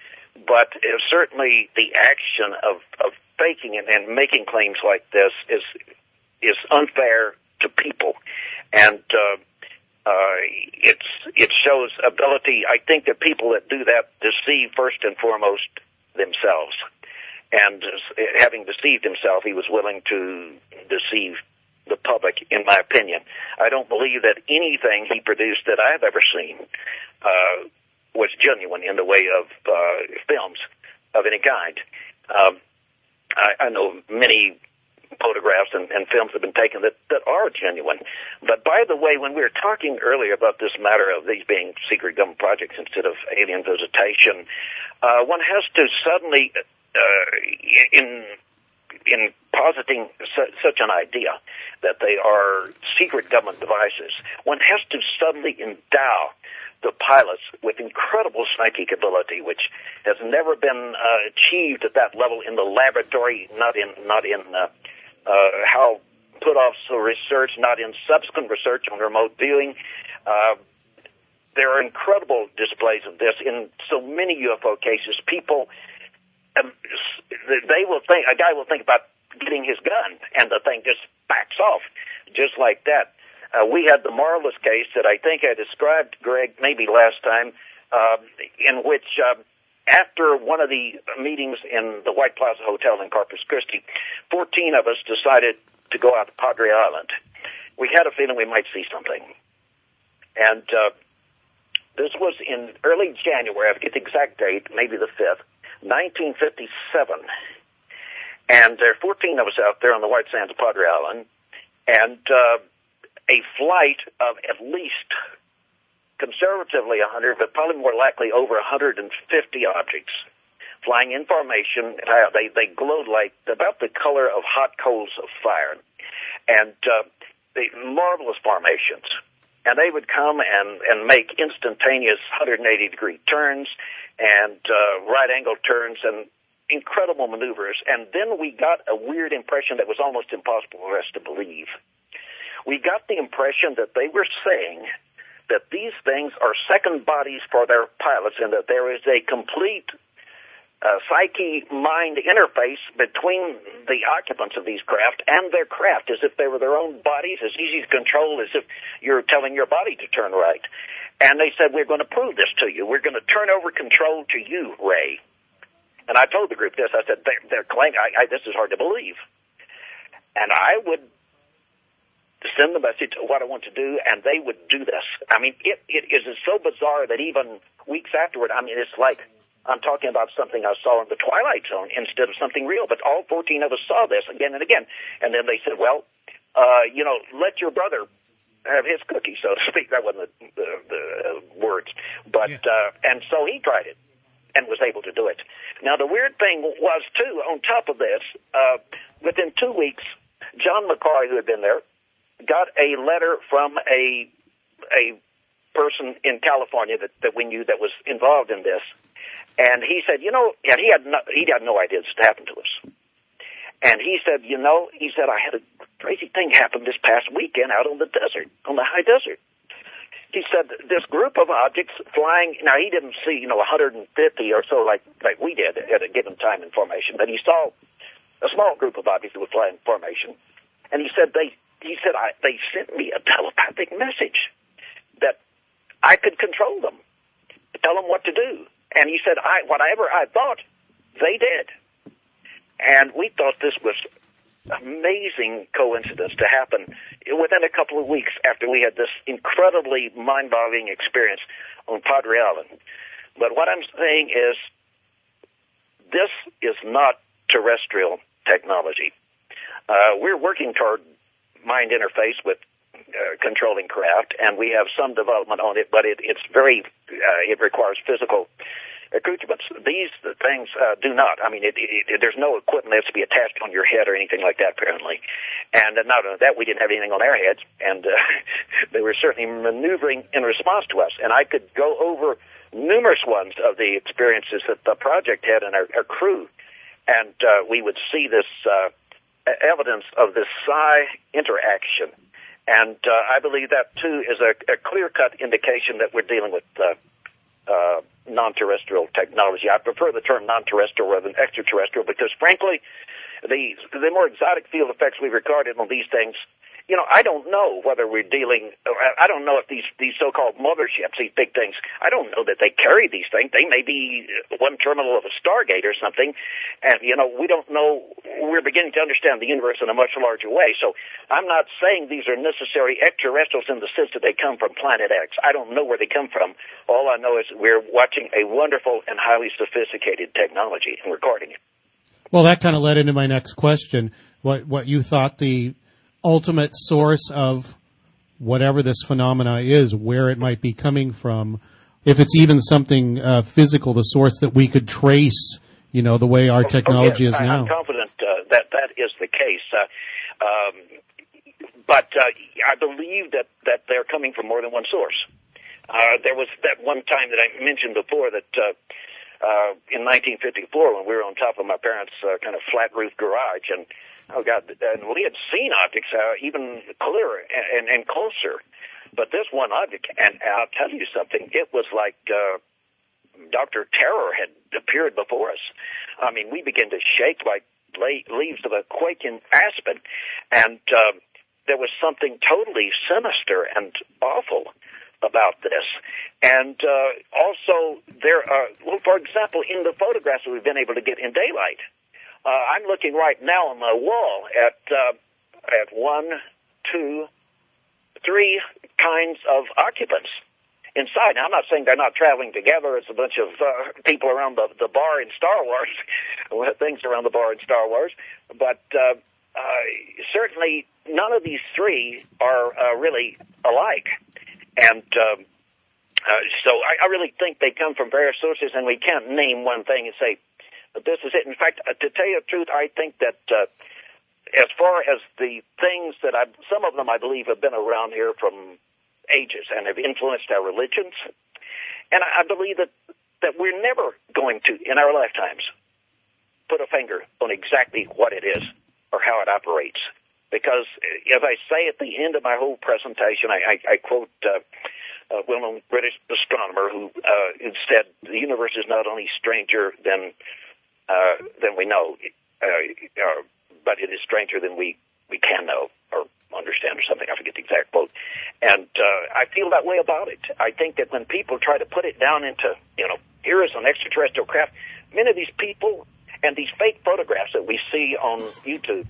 but uh, certainly the action of of faking and, and making claims like this is is unfair to people, and uh, uh, it's it shows ability. I think that people that do that deceive first and foremost themselves, and uh, having deceived himself, he was willing to deceive the public. In my opinion, I don't believe that anything he produced that I've ever seen uh, was genuine in the way of uh, films of any kind. Um, I, I know many photographs and, and films have been taken that, that are genuine. But by the way, when we were talking earlier about this matter of these being secret government projects instead of alien visitation, uh, one has to suddenly, uh, in in positing su- such an idea that they are secret government devices, one has to suddenly endow the pilots with incredible psychic ability, which has never been uh, achieved at that level in the laboratory, not in not in uh, uh, how put off research, not in subsequent research on remote viewing. Uh, there are incredible displays of this in so many UFO cases. People, um, they will think a guy will think about getting his gun, and the thing just backs off, just like that. Uh, we had the marvelous case that I think I described, Greg, maybe last time, uh, in which uh, after one of the meetings in the White Plaza Hotel in Corpus Christi, 14 of us decided to go out to Padre Island. We had a feeling we might see something. And uh, this was in early January, I forget the exact date, maybe the 5th, 1957. And there are 14 of us out there on the White Sands of Padre Island, and uh, a flight of at least conservatively 100, but probably more likely over 150 objects flying in formation. They they glowed like about the color of hot coals of fire, and uh, the marvelous formations. And they would come and and make instantaneous 180 degree turns and uh, right angle turns and incredible maneuvers. And then we got a weird impression that was almost impossible for us to believe. We got the impression that they were saying that these things are second bodies for their pilots and that there is a complete uh, psyche mind interface between the occupants of these craft and their craft as if they were their own bodies, as easy to control as if you're telling your body to turn right. And they said, We're going to prove this to you. We're going to turn over control to you, Ray. And I told the group this. I said, They're, they're claiming, I, I, this is hard to believe. And I would send the message of what I want to do, and they would do this. I mean, it, it is so bizarre that even weeks afterward, I mean, it's like I'm talking about something I saw in the Twilight Zone instead of something real. But all 14 of us saw this again and again. And then they said, well, uh, you know, let your brother have his cookie, so to speak. That wasn't the, the, the words. But, Yeah. uh, and so he tried it and was able to do it. Now, the weird thing was, too, on top of this, uh, within two weeks, John McCoy, who had been there, got a letter from a a person in California that, that we knew that was involved in this, and he said, you know, and he had no, he had no idea this had happened to us. And he said, you know, he said I had a crazy thing happen this past weekend out on the desert, on the high desert. He said this group of objects flying. Now he didn't see, you know, 150 or so like like we did at a given time in formation, but he saw a small group of objects that would fly in formation. And he said they he said I, they sent me a telepathic message that I could control them, tell them what to do. And he said I whatever I thought, they did. And we thought this was amazing coincidence to happen within a couple of weeks after we had this incredibly mind-boggling experience on Padre Island. But what I'm saying is, this is not terrestrial technology. Uh, we're working toward mind interface with uh, controlling craft, and we have some development on it, but it, it's very, uh, it requires physical accoutrements. These things uh, do not. I mean, it, it, there's no equipment that has to be attached on your head or anything like that, apparently. And uh, not only that, we didn't have anything on our heads, and uh, they were certainly maneuvering in response to us. And I could go over numerous ones of the experiences that the project had and our, our crew, and uh, we would see this evidence of this psi interaction. And uh, I believe that too is a, a clear-cut indication that we're dealing with uh, uh, non-terrestrial technology. I prefer the term non-terrestrial rather than extraterrestrial because, frankly, the the more exotic field effects we've recorded on these things you know, I don't know whether we're dealing. I don't know if these these so-called motherships, these big things. I don't know that they carry these things. They may be one terminal of a Stargate or something, and you know, we don't know. We're beginning to understand the universe in a much larger way. So, I'm not saying these are necessary extraterrestrials in the sense that they come from Planet X. I don't know where they come from. All I know is we're watching a wonderful and highly sophisticated technology and recording it. Well, that kind of led into my next question. What what you thought the ultimate source of whatever this phenomena is, where it might be coming from, if it's even something uh, physical, the source that we could trace, you know, the way our technology oh, yes, is now. I'm confident uh, that that is the case. Uh, um, but uh, I believe that, that they're coming from more than one source. Uh, there was that one time that I mentioned before that uh, uh, in 1954 when we were on top of my parents' uh, kind of flat roof garage and Oh God! And we had seen objects uh, even clearer and, and closer, but this one object, and I'll tell you something. It was like uh, Doctor Terror had appeared before us. I mean, we began to shake like leaves of a quaking aspen, and uh, there was something totally sinister and awful about this. And uh, also, there are, well, for example, in the photographs that we've been able to get in daylight, uh, I'm looking right now on my wall at uh, at one, two, three kinds of occupants inside. Now, I'm not saying they're not traveling together. It's a bunch of uh, people around the, the bar in Star Wars, things around the bar in Star Wars. But uh, uh, certainly, none of these three are uh, really alike. And um, uh, so I, I really think they come from various sources, and we can't name one thing and say this is it. In fact, uh, to tell you the truth, I think that uh, as far as the things that I, some of them I believe have been around here from ages and have influenced our religions, and I, believe that that we're never going to, in our lifetimes, put a finger on exactly what it is or how it operates. Because, uh, as I say at the end of my whole presentation, I, I, I quote. Uh, a well-known British astronomer who uh, said the universe is not only stranger than uh, than we know, uh, uh, but it is stranger than we, we can know or understand or something. I forget the exact quote. And uh, I feel that way about it. I think that when people try to put it down into, you know, here is an extraterrestrial craft, many of these people and these fake photographs that we see on YouTube,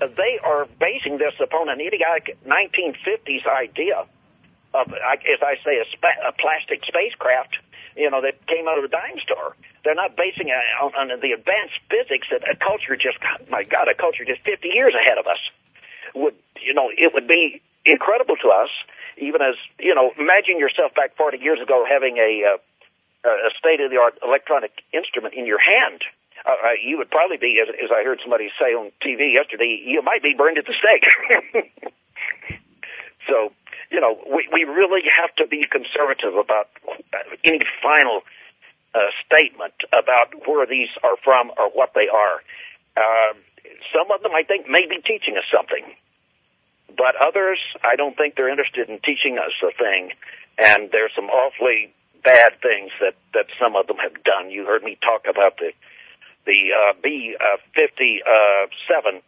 uh, they are basing this upon an idiotic 1950s idea of, as I say, a, spa- a plastic spacecraft, you know, that came out of the dime store. They're not basing it on, on the advanced physics that a culture just, my God, a culture just 50 years ahead of us would, you know, it would be incredible to us, even as, you know, imagine yourself back 40 years ago having a, uh, a state of the art electronic instrument in your hand. Uh, uh, you would probably be, as, as I heard somebody say on TV yesterday, you might be burned at the stake. so, you know, we, we really have to be conservative about any final uh, statement about where these are from or what they are. Uh, some of them, I think, may be teaching us something, but others, I don't think they're interested in teaching us a thing. And there's some awfully bad things that that some of them have done. You heard me talk about the the uh, B uh, fifty seven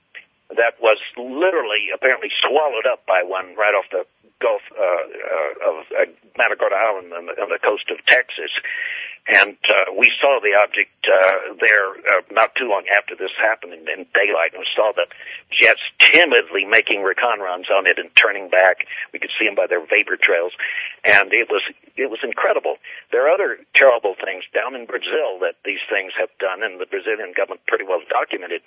that was literally apparently swallowed up by one right off the Gulf uh, uh, of uh, Matagorda Island on the, on the coast of Texas. And uh, we saw the object uh, there uh, not too long after this happened in, in daylight, and we saw the jets timidly making recon runs on it and turning back. We could see them by their vapor trails, and it was it was incredible. There are other terrible things down in Brazil that these things have done, and the Brazilian government pretty well documented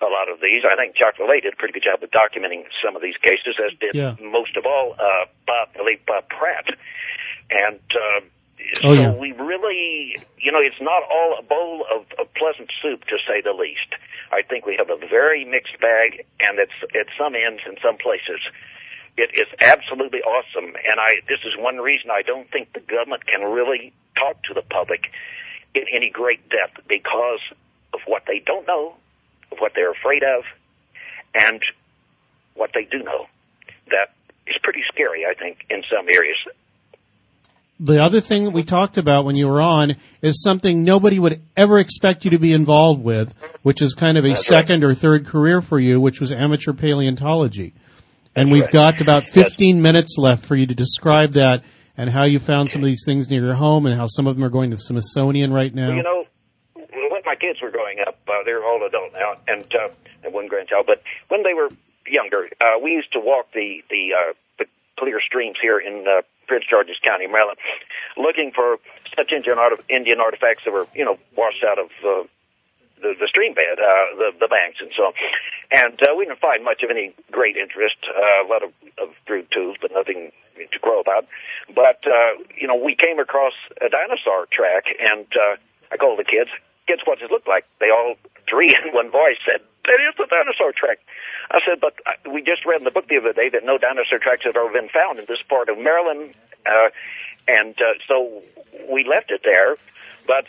a lot of these. I think Jacques Vallée did a pretty good job of documenting some of these cases, as did Yeah. most of all uh, Bob, I believe Bob Pratt. And uh, so Oh, yeah. we really, you know, it's not all a bowl of, of pleasant soup, to say the least. I think we have a very mixed bag, and it's at some ends in some places. It is absolutely awesome, and I. This is one reason I don't think the government can really talk to the public in any great depth because of what they don't know, of what they're afraid of, and what they do know. That is pretty scary, I think, in some areas. The other thing that we talked about when you were on is something nobody would ever expect you to be involved with, which is kind of a That's right. second or third career for you, which was amateur paleontology. And That's we've right. got about 15 minutes left for you to describe that and how you found some of these things near your home and how some of them are going to the Smithsonian right now. Well, you know, my kids were growing up, uh, they're all adult now, and uh, one grandchild. But when they were younger, uh, we used to walk the the uh, the clear streams here in uh, Prince George's County, Maryland, looking for such Indian, art- Indian artifacts that were you know washed out of. Uh, the, the stream bed, uh, the, the banks and so on. And uh, we didn't find much of any great interest, uh, a lot of, of rude tools, but nothing to crow about. But, uh, you know, we came across a dinosaur track, and uh, I called the kids, kids, what it look like? They all three in one voice said, that is the dinosaur track. I said, but uh, we just read in the book the other day that no dinosaur tracks have ever been found in this part of Maryland. Uh, and uh, so we left it there. But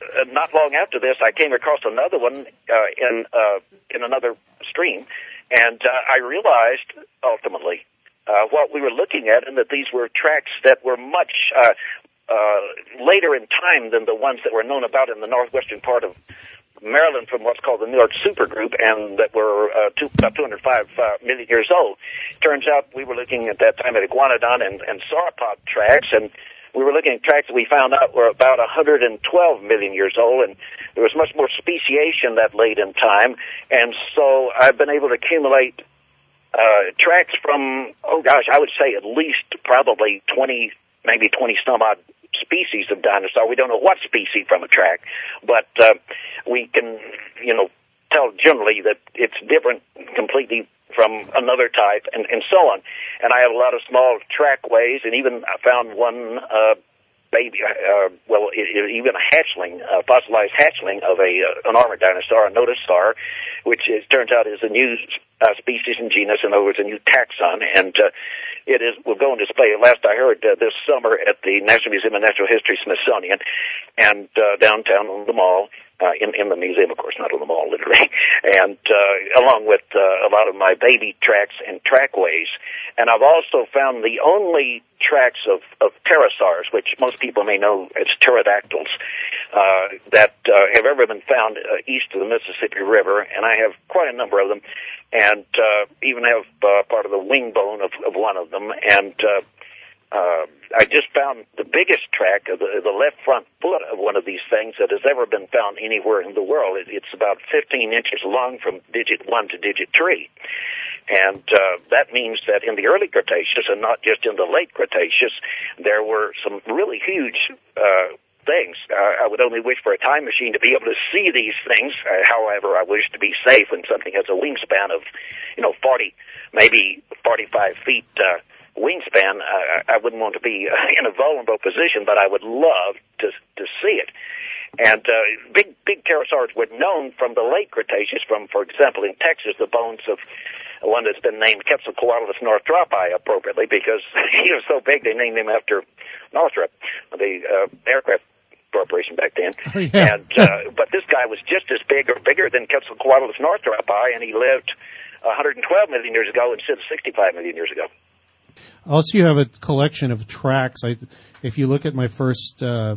uh, not long after this, I came across another one uh, in uh, in another stream, and uh, I realized ultimately uh, what we were looking at, and that these were tracks that were much uh, uh, later in time than the ones that were known about in the northwestern part of Maryland from what's called the Newark Supergroup, and that were uh, two, about 205 uh, million years old. Turns out we were looking at that time at iguanodon and, and sauropod tracks, and we were looking at tracks that we found out were about 112 million years old, and there was much more speciation that late in time. And so I've been able to accumulate uh, tracks from, oh gosh, I would say at least probably 20, maybe 20 some odd species of dinosaur. We don't know what species from a track, but uh, we can, you know, tell generally that it's different completely from another type and, and so on. And I have a lot of small trackways and even I found one, uh, baby, uh, well, it, it, even a hatchling, a fossilized hatchling of a, uh, an armored dinosaur, a nodosaur, which is, turns out is a new uh, species and genus, in other words, a new taxon, and uh, it is will go on display. Last I heard uh, this summer at the National Museum of Natural History, Smithsonian, and uh, downtown on the mall. Uh, in, in the museum, of course, not on the mall, literally, and uh, along with uh, a lot of my baby tracks and trackways. And I've also found the only tracks of, of pterosaurs, which most people may know as pterodactyls, uh, that uh, have ever been found uh, east of the Mississippi River, and I have quite a number of them, and uh, even have uh, part of the wing bone of, of one of them, and uh, uh, I just found the biggest track of the, the left front foot of one of these things that has ever been found anywhere in the world. It, it's about 15 inches long from digit 1 to digit 3. And uh, that means that in the early Cretaceous, and not just in the late Cretaceous, there were some really huge uh, things. Uh, I would only wish for a time machine to be able to see these things. Uh, however, I wish to be safe when something has a wingspan of, you know, 40, maybe 45 feet. Uh, wingspan, uh, I wouldn't want to be uh, in a vulnerable position, but I would love to to see it. And uh, big big pterosaurs were known from the late Cretaceous, from for example in Texas, the bones of one that's been named Quetzalcoatlus northropi appropriately because he was so big they named him after Northrop, the uh, aircraft corporation back then. Oh, yeah. And uh, but this guy was just as big or bigger than Quetzalcoatlus northropi, and he lived 112 million years ago instead of 65 million years ago. Also, you have a collection of tracks. I, if you look at my first uh,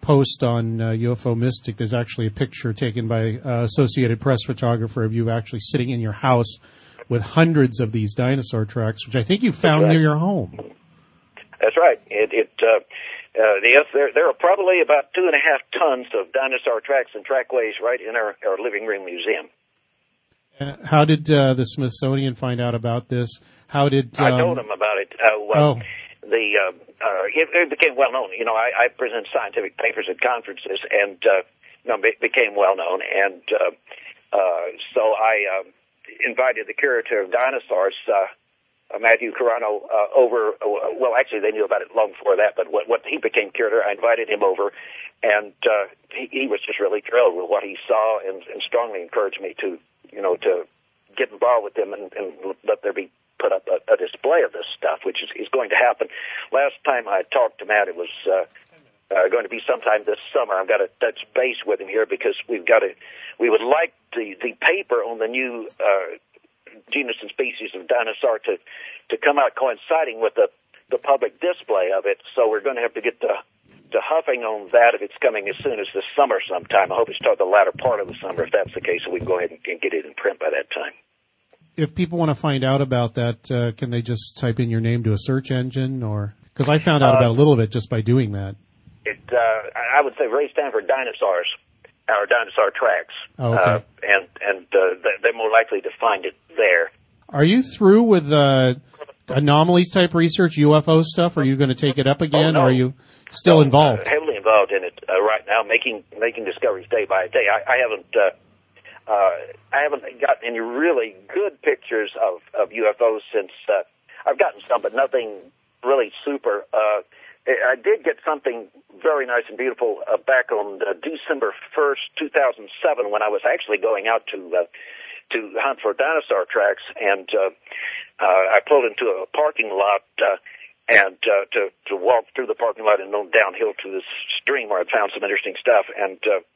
post on uh, UFO Mystic, there's actually a picture taken by uh, Associated Press photographer of you actually sitting in your house with hundreds of these dinosaur tracks, which I think you found right. near your home. That's right. It, it uh, uh, yes, there there are probably about two and a half tons of dinosaur tracks and trackways right in our, our living room museum. Uh, how did uh, the Smithsonian find out about this? How did um, I told them about it? Uh, well, oh. the uh, uh, it, it became well known. You know, I, I present scientific papers at conferences, and uh, you know, be, became well known, and uh, uh, so I uh, invited the curator of dinosaurs. Uh, uh, Matthew Carrano uh, over. Uh, well, actually, they knew about it long before that. But what, what he became curator, I invited him over, and uh, he, he was just really thrilled with what he saw, and, and strongly encouraged me to, you know, to get involved with them and, and let there be put up a, a display of this stuff, which is, is going to happen. Last time I talked to Matt, it was. Uh, uh, going to be sometime this summer. I've got to touch base with him here because we've got to. We would like the the paper on the new uh, genus and species of dinosaur to to come out coinciding with the the public display of it. So we're going to have to get to to huffing on that if it's coming as soon as this summer sometime. I hope it's toward the latter part of the summer. If that's the case, we can go ahead and, and get it in print by that time. If people want to find out about that, uh, can they just type in your name to a search engine, or because I found out Uh, about a little bit just by doing that. It uh, I would say Ray Stanford dinosaurs, our dinosaur tracks, Oh, okay. uh, and and uh, they- they're more likely to find it there. Are you through with uh, anomalies type research, UFO stuff? Are you going to take it up again, no. or are you still involved? Heavily involved in it uh, right now, making making discoveries day by day. I, I haven't uh, I haven't gotten any really good pictures of of UFOs since uh, I've gotten some, but nothing really super. Uh, I did get something very nice and beautiful uh, back on uh, December first, two thousand seven, when I was actually going out to. Uh, to hunt for dinosaur tracks, and uh, uh, I pulled into a parking lot uh, and uh, to to walk through the parking lot and on downhill to this stream where I found some interesting stuff. And uh,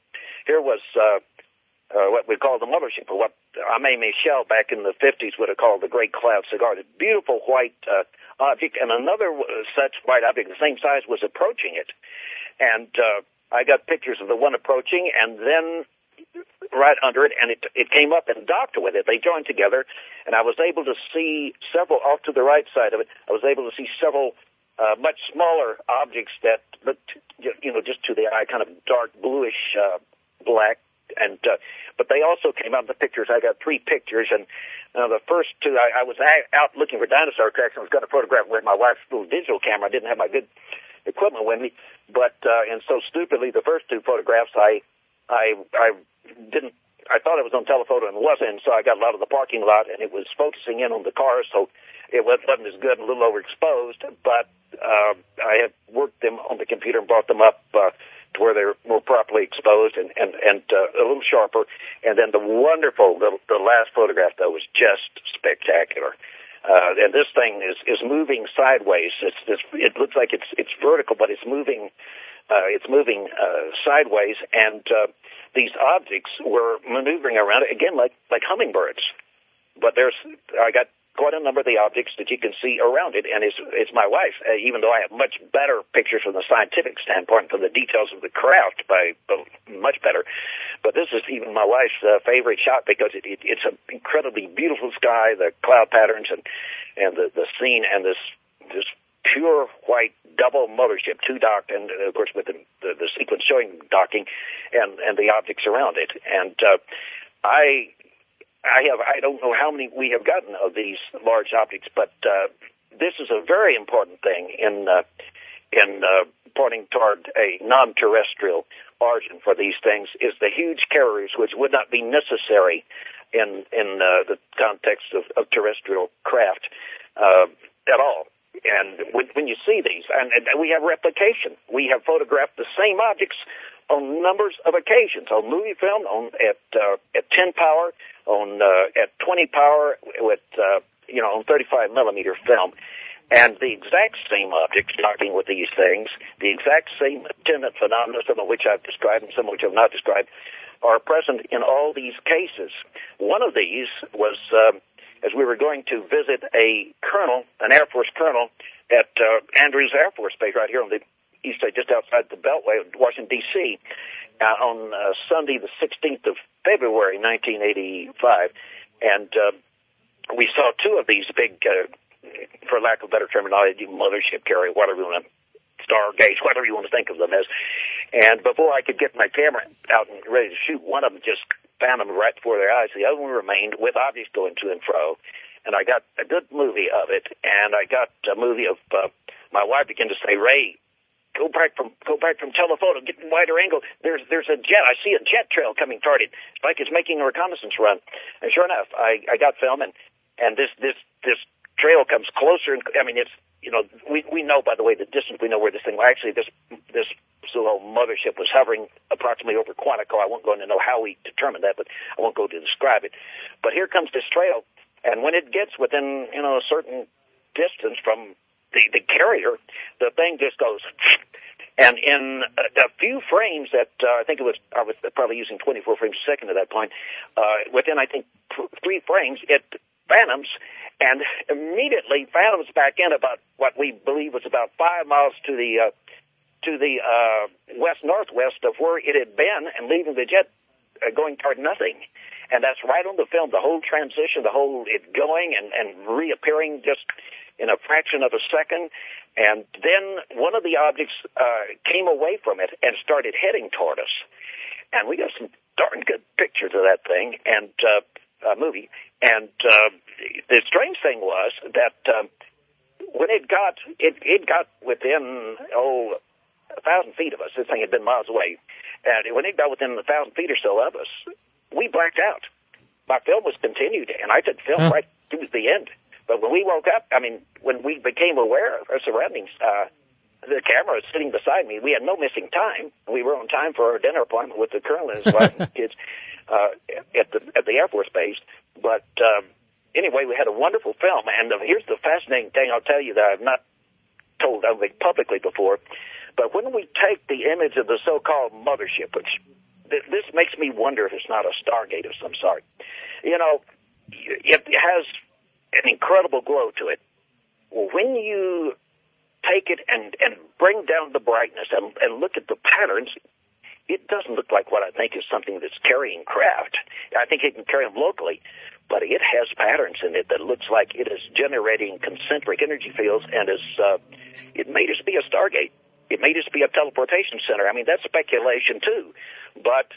here was uh, uh, what we call the mothership, or what Aimé Michel back in the 50s would have called the Great Cloud Cigar. The beautiful white uh, object, and another such white object the same size was approaching it. And uh, I got pictures of the one approaching, and then right under it, and it it came up and docked with it. They joined together, and I was able to see several off to the right side of it. I was able to see several uh, much smaller objects that looked, you know, just to the eye, kind of dark bluish uh, black. And uh, but they also came out in the pictures. I got three pictures, and uh, the first two, I, I was out looking for dinosaur tracks. and was going to photograph with my wife's little digital camera. I didn't have my good equipment with me, but uh, and so stupidly, the first two photographs, I I I didn't. I thought it was on telephoto and wasn't, so I got a lot of the parking lot, and it was focusing in on the cars, so it wasn't as good a little overexposed. But uh, I had worked them on the computer and brought them up uh, to where they're more properly exposed and and and uh, a little sharper. And then the wonderful, the, the last photograph though was just spectacular. Uh, and this thing is is moving sideways. It's, it's it looks like it's it's vertical, but it's moving uh, it's moving uh, sideways, and uh, these objects were maneuvering around it again like like hummingbirds. But there's I got quite a number of the objects that you can see around it, and it's it's my wife. Uh, even though I have much better pictures from the scientific standpoint, from the details of the craft, by uh, much better. But this is even my wife's uh, favorite shot because it, it, it's an incredibly beautiful sky, the cloud patterns, and and the the scene, and this this pure white double mothership, two docked, and uh, of course with the, the, the sequence showing docking, and and the objects around it. And uh, I I have I don't know how many we have gotten of these large objects, but uh, this is a very important thing in uh, in uh, pointing toward a non-terrestrial origin for these things is the huge carriers, which would not be necessary in in uh, the context of, of terrestrial craft uh, at all. And when, when you see these, and, and we have replication, we have photographed the same objects on numbers of occasions on movie film, on at uh, at 10 power, on uh, at 20 power, with uh, you know on 35 millimeter film, and the exact same objects docking with these things, the exact same attendant phenomena, some of which I've described and some of which I've not described, are present in all these cases. One of these was. Uh, as we were going to visit a colonel, an Air Force colonel, at uh, Andrews Air Force Base right here on the East Side, just outside the Beltway, Washington D.C., uh, on uh, Sunday, the 16th of February, 1985, and uh, we saw two of these big, uh, for lack of better terminology, mothership carrier, whatever you want to, stargates, whatever you want to think of them as. And before I could get my camera out and ready to shoot, one of them just found them right before their eyes. The other one remained with objects going to and fro. And I got a good movie of it, and I got a movie of uh, my wife began to say, Ray, go back from go back from telephoto, get wider angle. There's there's a jet. I see a jet trail coming toward it. It's like it's making a reconnaissance run. And sure enough, I I got film and and this this this trail comes closer. And I mean, it's you know we we know by the way the distance we know where this thing. Well, actually, this this so mothership was hovering approximately over Quantico. I won't go into know how we determined that, but I won't go to describe it. But here comes this trail, and when it gets within you know a certain distance from the, the carrier, the thing just goes. And in a, few frames that uh, I think it was, I was probably using 24 frames a second at that point. Uh, within I think three frames, it phantoms, and immediately phantoms back in about what we believe was about five miles to the uh, to the uh, west northwest of where it had been, and leaving the jet uh, going toward nothing. And that's right on the film. The whole transition, the whole it going and and reappearing just in a fraction of a second. And then one of the objects uh, came away from it and started heading toward us. And we got some darn good pictures of that thing and uh, uh, movie. And uh, the strange thing was that um, when it got it, it got within oh a thousand feet of us. This thing had been miles away, and when it got within a thousand feet or so of us, we blacked out. My film was continued, and I took film huh. right to the end. But when we woke up, I mean, when we became aware of our surroundings, uh, the camera was sitting beside me. We had no missing time. We were on time for our dinner appointment with the colonel and his wife and kids uh, at the at the Air Force base. But um, anyway, we had a wonderful film. And uh, here's the fascinating thing I'll tell you that I've not told I think publicly before. But when we take the image of the so-called mothership, which th- this makes me wonder if it's not a Stargate of some sort. You know, it has an incredible glow to it. When you take it and, and bring down the brightness and, and look at the patterns, it doesn't look like what I think is something that's carrying craft. I think it can carry them locally, but it has patterns in it that looks like it is generating concentric energy fields and is, uh, it may just be a Stargate. It may just be a teleportation center. I mean, that's speculation too, but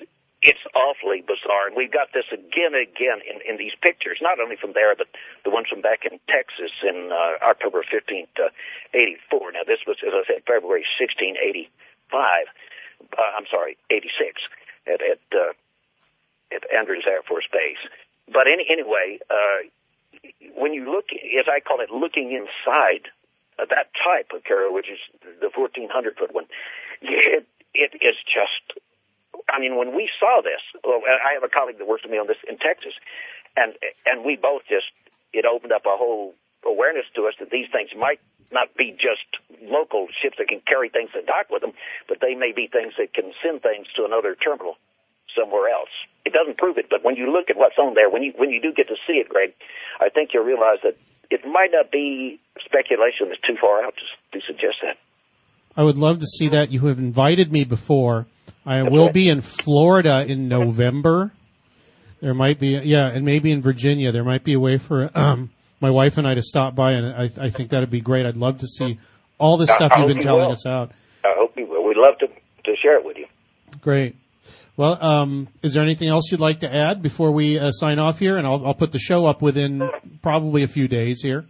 it's awfully bizarre. And we've got this again and again in, in these pictures, not only from there, but the ones from back in Texas in uh, October 15th, uh, 84. Now, this was, as I said, February 16, 85. Uh, I'm sorry, 86 at, at, uh, at Andrews Air Force Base. But any, anyway, uh, when you look, as I call it, looking inside uh, that type of carrier, which is the 1400 foot one, it, it is just I mean, when we saw this, I have a colleague that works with me on this in Texas, and and we both just it opened up a whole awareness to us that these things might not be just local ships that can carry things and dock with them, but they may be things that can send things to another terminal somewhere else. It doesn't prove it, but when you look at what's on there, when you when you do get to see it, Greg, I think you'll realize that it might not be speculation that's too far out to, to suggest that. I would love to see that. You have invited me before I will be in Florida in November. There might be, yeah, and maybe in Virginia. There might be a way for um, my wife and I to stop by, and I, I think that'd be great. I'd love to see all the stuff you've been telling will. us out. I hope you will. We'd love to to share it with you. Great. Well, um, is there anything else you'd like to add before we uh, sign off here? And I'll, I'll put the show up within probably a few days here.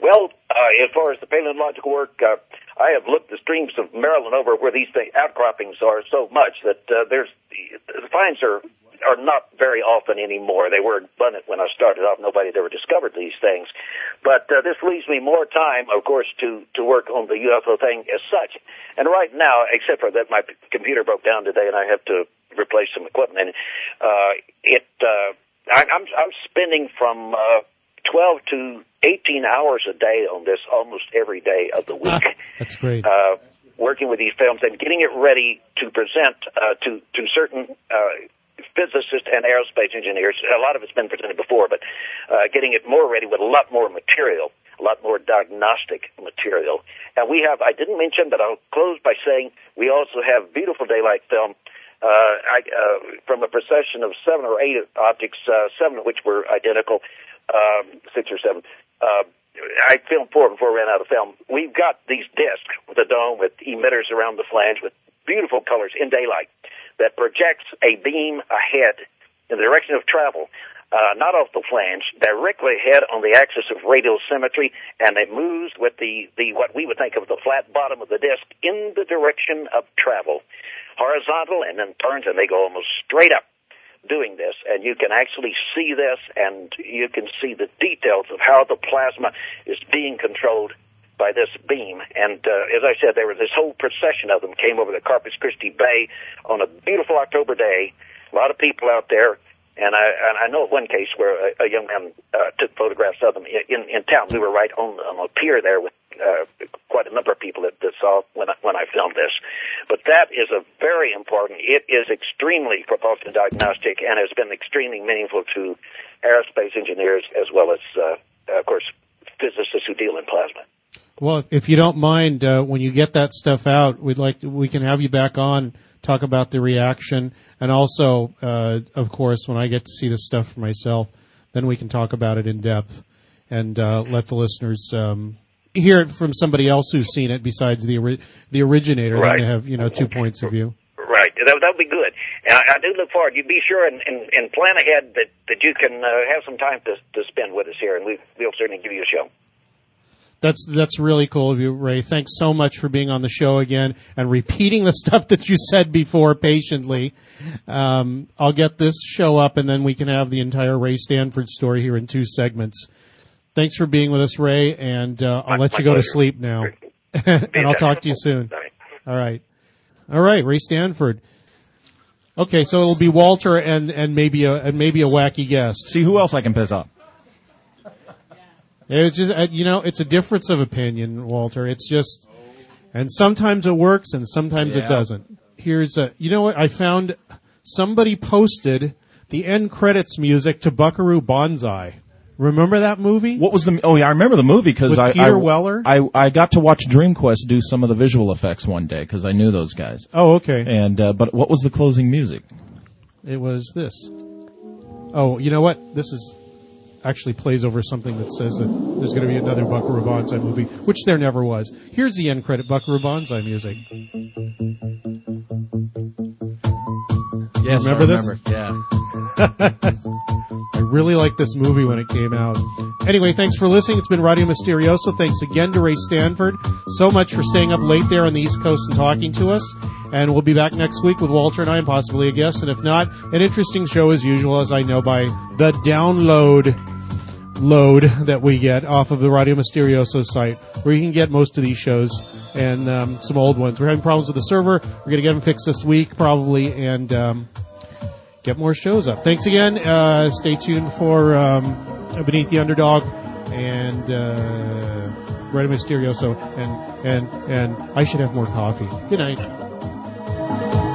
Well, uh, as far as the paleontological work, uh, I have looked the streams of Maryland over where these things, outcroppings are so much that uh, there's the finds are are not very often anymore. They were abundant when I started off. Nobody had ever discovered these things, but uh, this leaves me more time, of course, to to work on the UFO thing as such. And right now, except for that, my computer broke down today, and I have to replace some equipment. Uh, it, uh, I, I'm I'm spending from uh, 12 to 18 hours a day on this almost every day of the week. Ah, that's great. Uh, working with these films and getting it ready to present uh, to to certain uh, physicists and aerospace engineers. A lot of it's been presented before, but uh, getting it more ready with a lot more material. a lot more diagnostic material. And we have, I didn't mention, but I'll close by saying we also have beautiful daylight film uh, I, uh, from a procession of seven or eight optics, uh, seven of which were identical, um, six or seven. Uh, I filmed four before I ran out of film. We've got these discs with a dome with emitters around the flange with beautiful colors in daylight that projects a beam ahead in the direction of travel uh, not off the flange, directly ahead on the axis of radial symmetry, and it moves with the, the what we would think of the flat bottom of the disk in the direction of travel, horizontal, and then turns, and they go almost straight up doing this, and you can actually see this, and you can see the details of how the plasma is being controlled by this beam. And uh, as I said, there was this whole procession of them came over the Corpus Christi Bay on a beautiful October day. A lot of people out there and I and I know of one case where a, a young man uh, took photographs of them in in town. We were right on on a pier there with uh, quite a number of people that, that saw when I, when I filmed this. But that is a very important. It is extremely propulsion diagnostic and has been extremely meaningful to aerospace engineers as well as, uh, of course, physicists who deal in plasma. Well, if you don't mind, uh, when you get that stuff out, we'd like to, we can have you back on talk about the reaction, and also, uh, of course, when I get to see this stuff for myself, then we can talk about it in depth and uh, let the listeners um, hear it from somebody else who's seen it besides the ori- the originator. Right. Have you know two points of view. Right. That that would be good. And I, I do look forward. You be sure and, and, and plan ahead that, that you can uh, have some time to to spend with us here, and we we'll certainly give you a show. That's that's really cool of you, Ray. Thanks so much for being on the show again and repeating the stuff that you said before patiently. Um, I'll get this show up, and then we can have the entire Ray Stanford story here in two segments. Thanks for being with us, Ray, and uh, I'll My- let my you go to sleep now. and I'll talk to you soon. All right. All right, all right, Ray Stanford. Okay, so it'll be Walter and and maybe a and maybe a wacky guest. See who else I can piss off. It's just, uh, you know, it's a difference of opinion, Walter. It's just, and sometimes it works and sometimes it doesn't. Here's a, you know what? I found somebody posted the end credits music to Buckaroo Banzai. Remember that movie? What was the? Oh yeah, I remember the movie because I, Peter I Weller? I I got to watch DreamQuest do some of the visual effects one day because I knew those guys. Oh, okay. And uh, but what was the closing music? It was this. Oh, you know what? This is actually plays over something that says that there's going to be another Buckaroo Banzai movie, which there never was. Here's the end credit Buckaroo Banzai music. Yes, Remember I this? Yeah. I really liked this movie when it came out. Anyway, thanks for listening. It's been Radio Mysterioso. Thanks again to Ray Stanford so much for staying up late there on the East Coast and talking to us. And we'll be back next week with Walter and I and possibly a guest. And if not, an interesting show as usual, as I know by the download load that we get off of the Radio Mysterioso site, where you can get most of these shows and um, some old ones. We're having problems with the server. We're going to get them fixed this week probably, and um, get more shows up. Thanks again. Uh, stay tuned for um, Beneath the Underdog and uh, Radio Mysterioso, and and and I should have more coffee. Good night.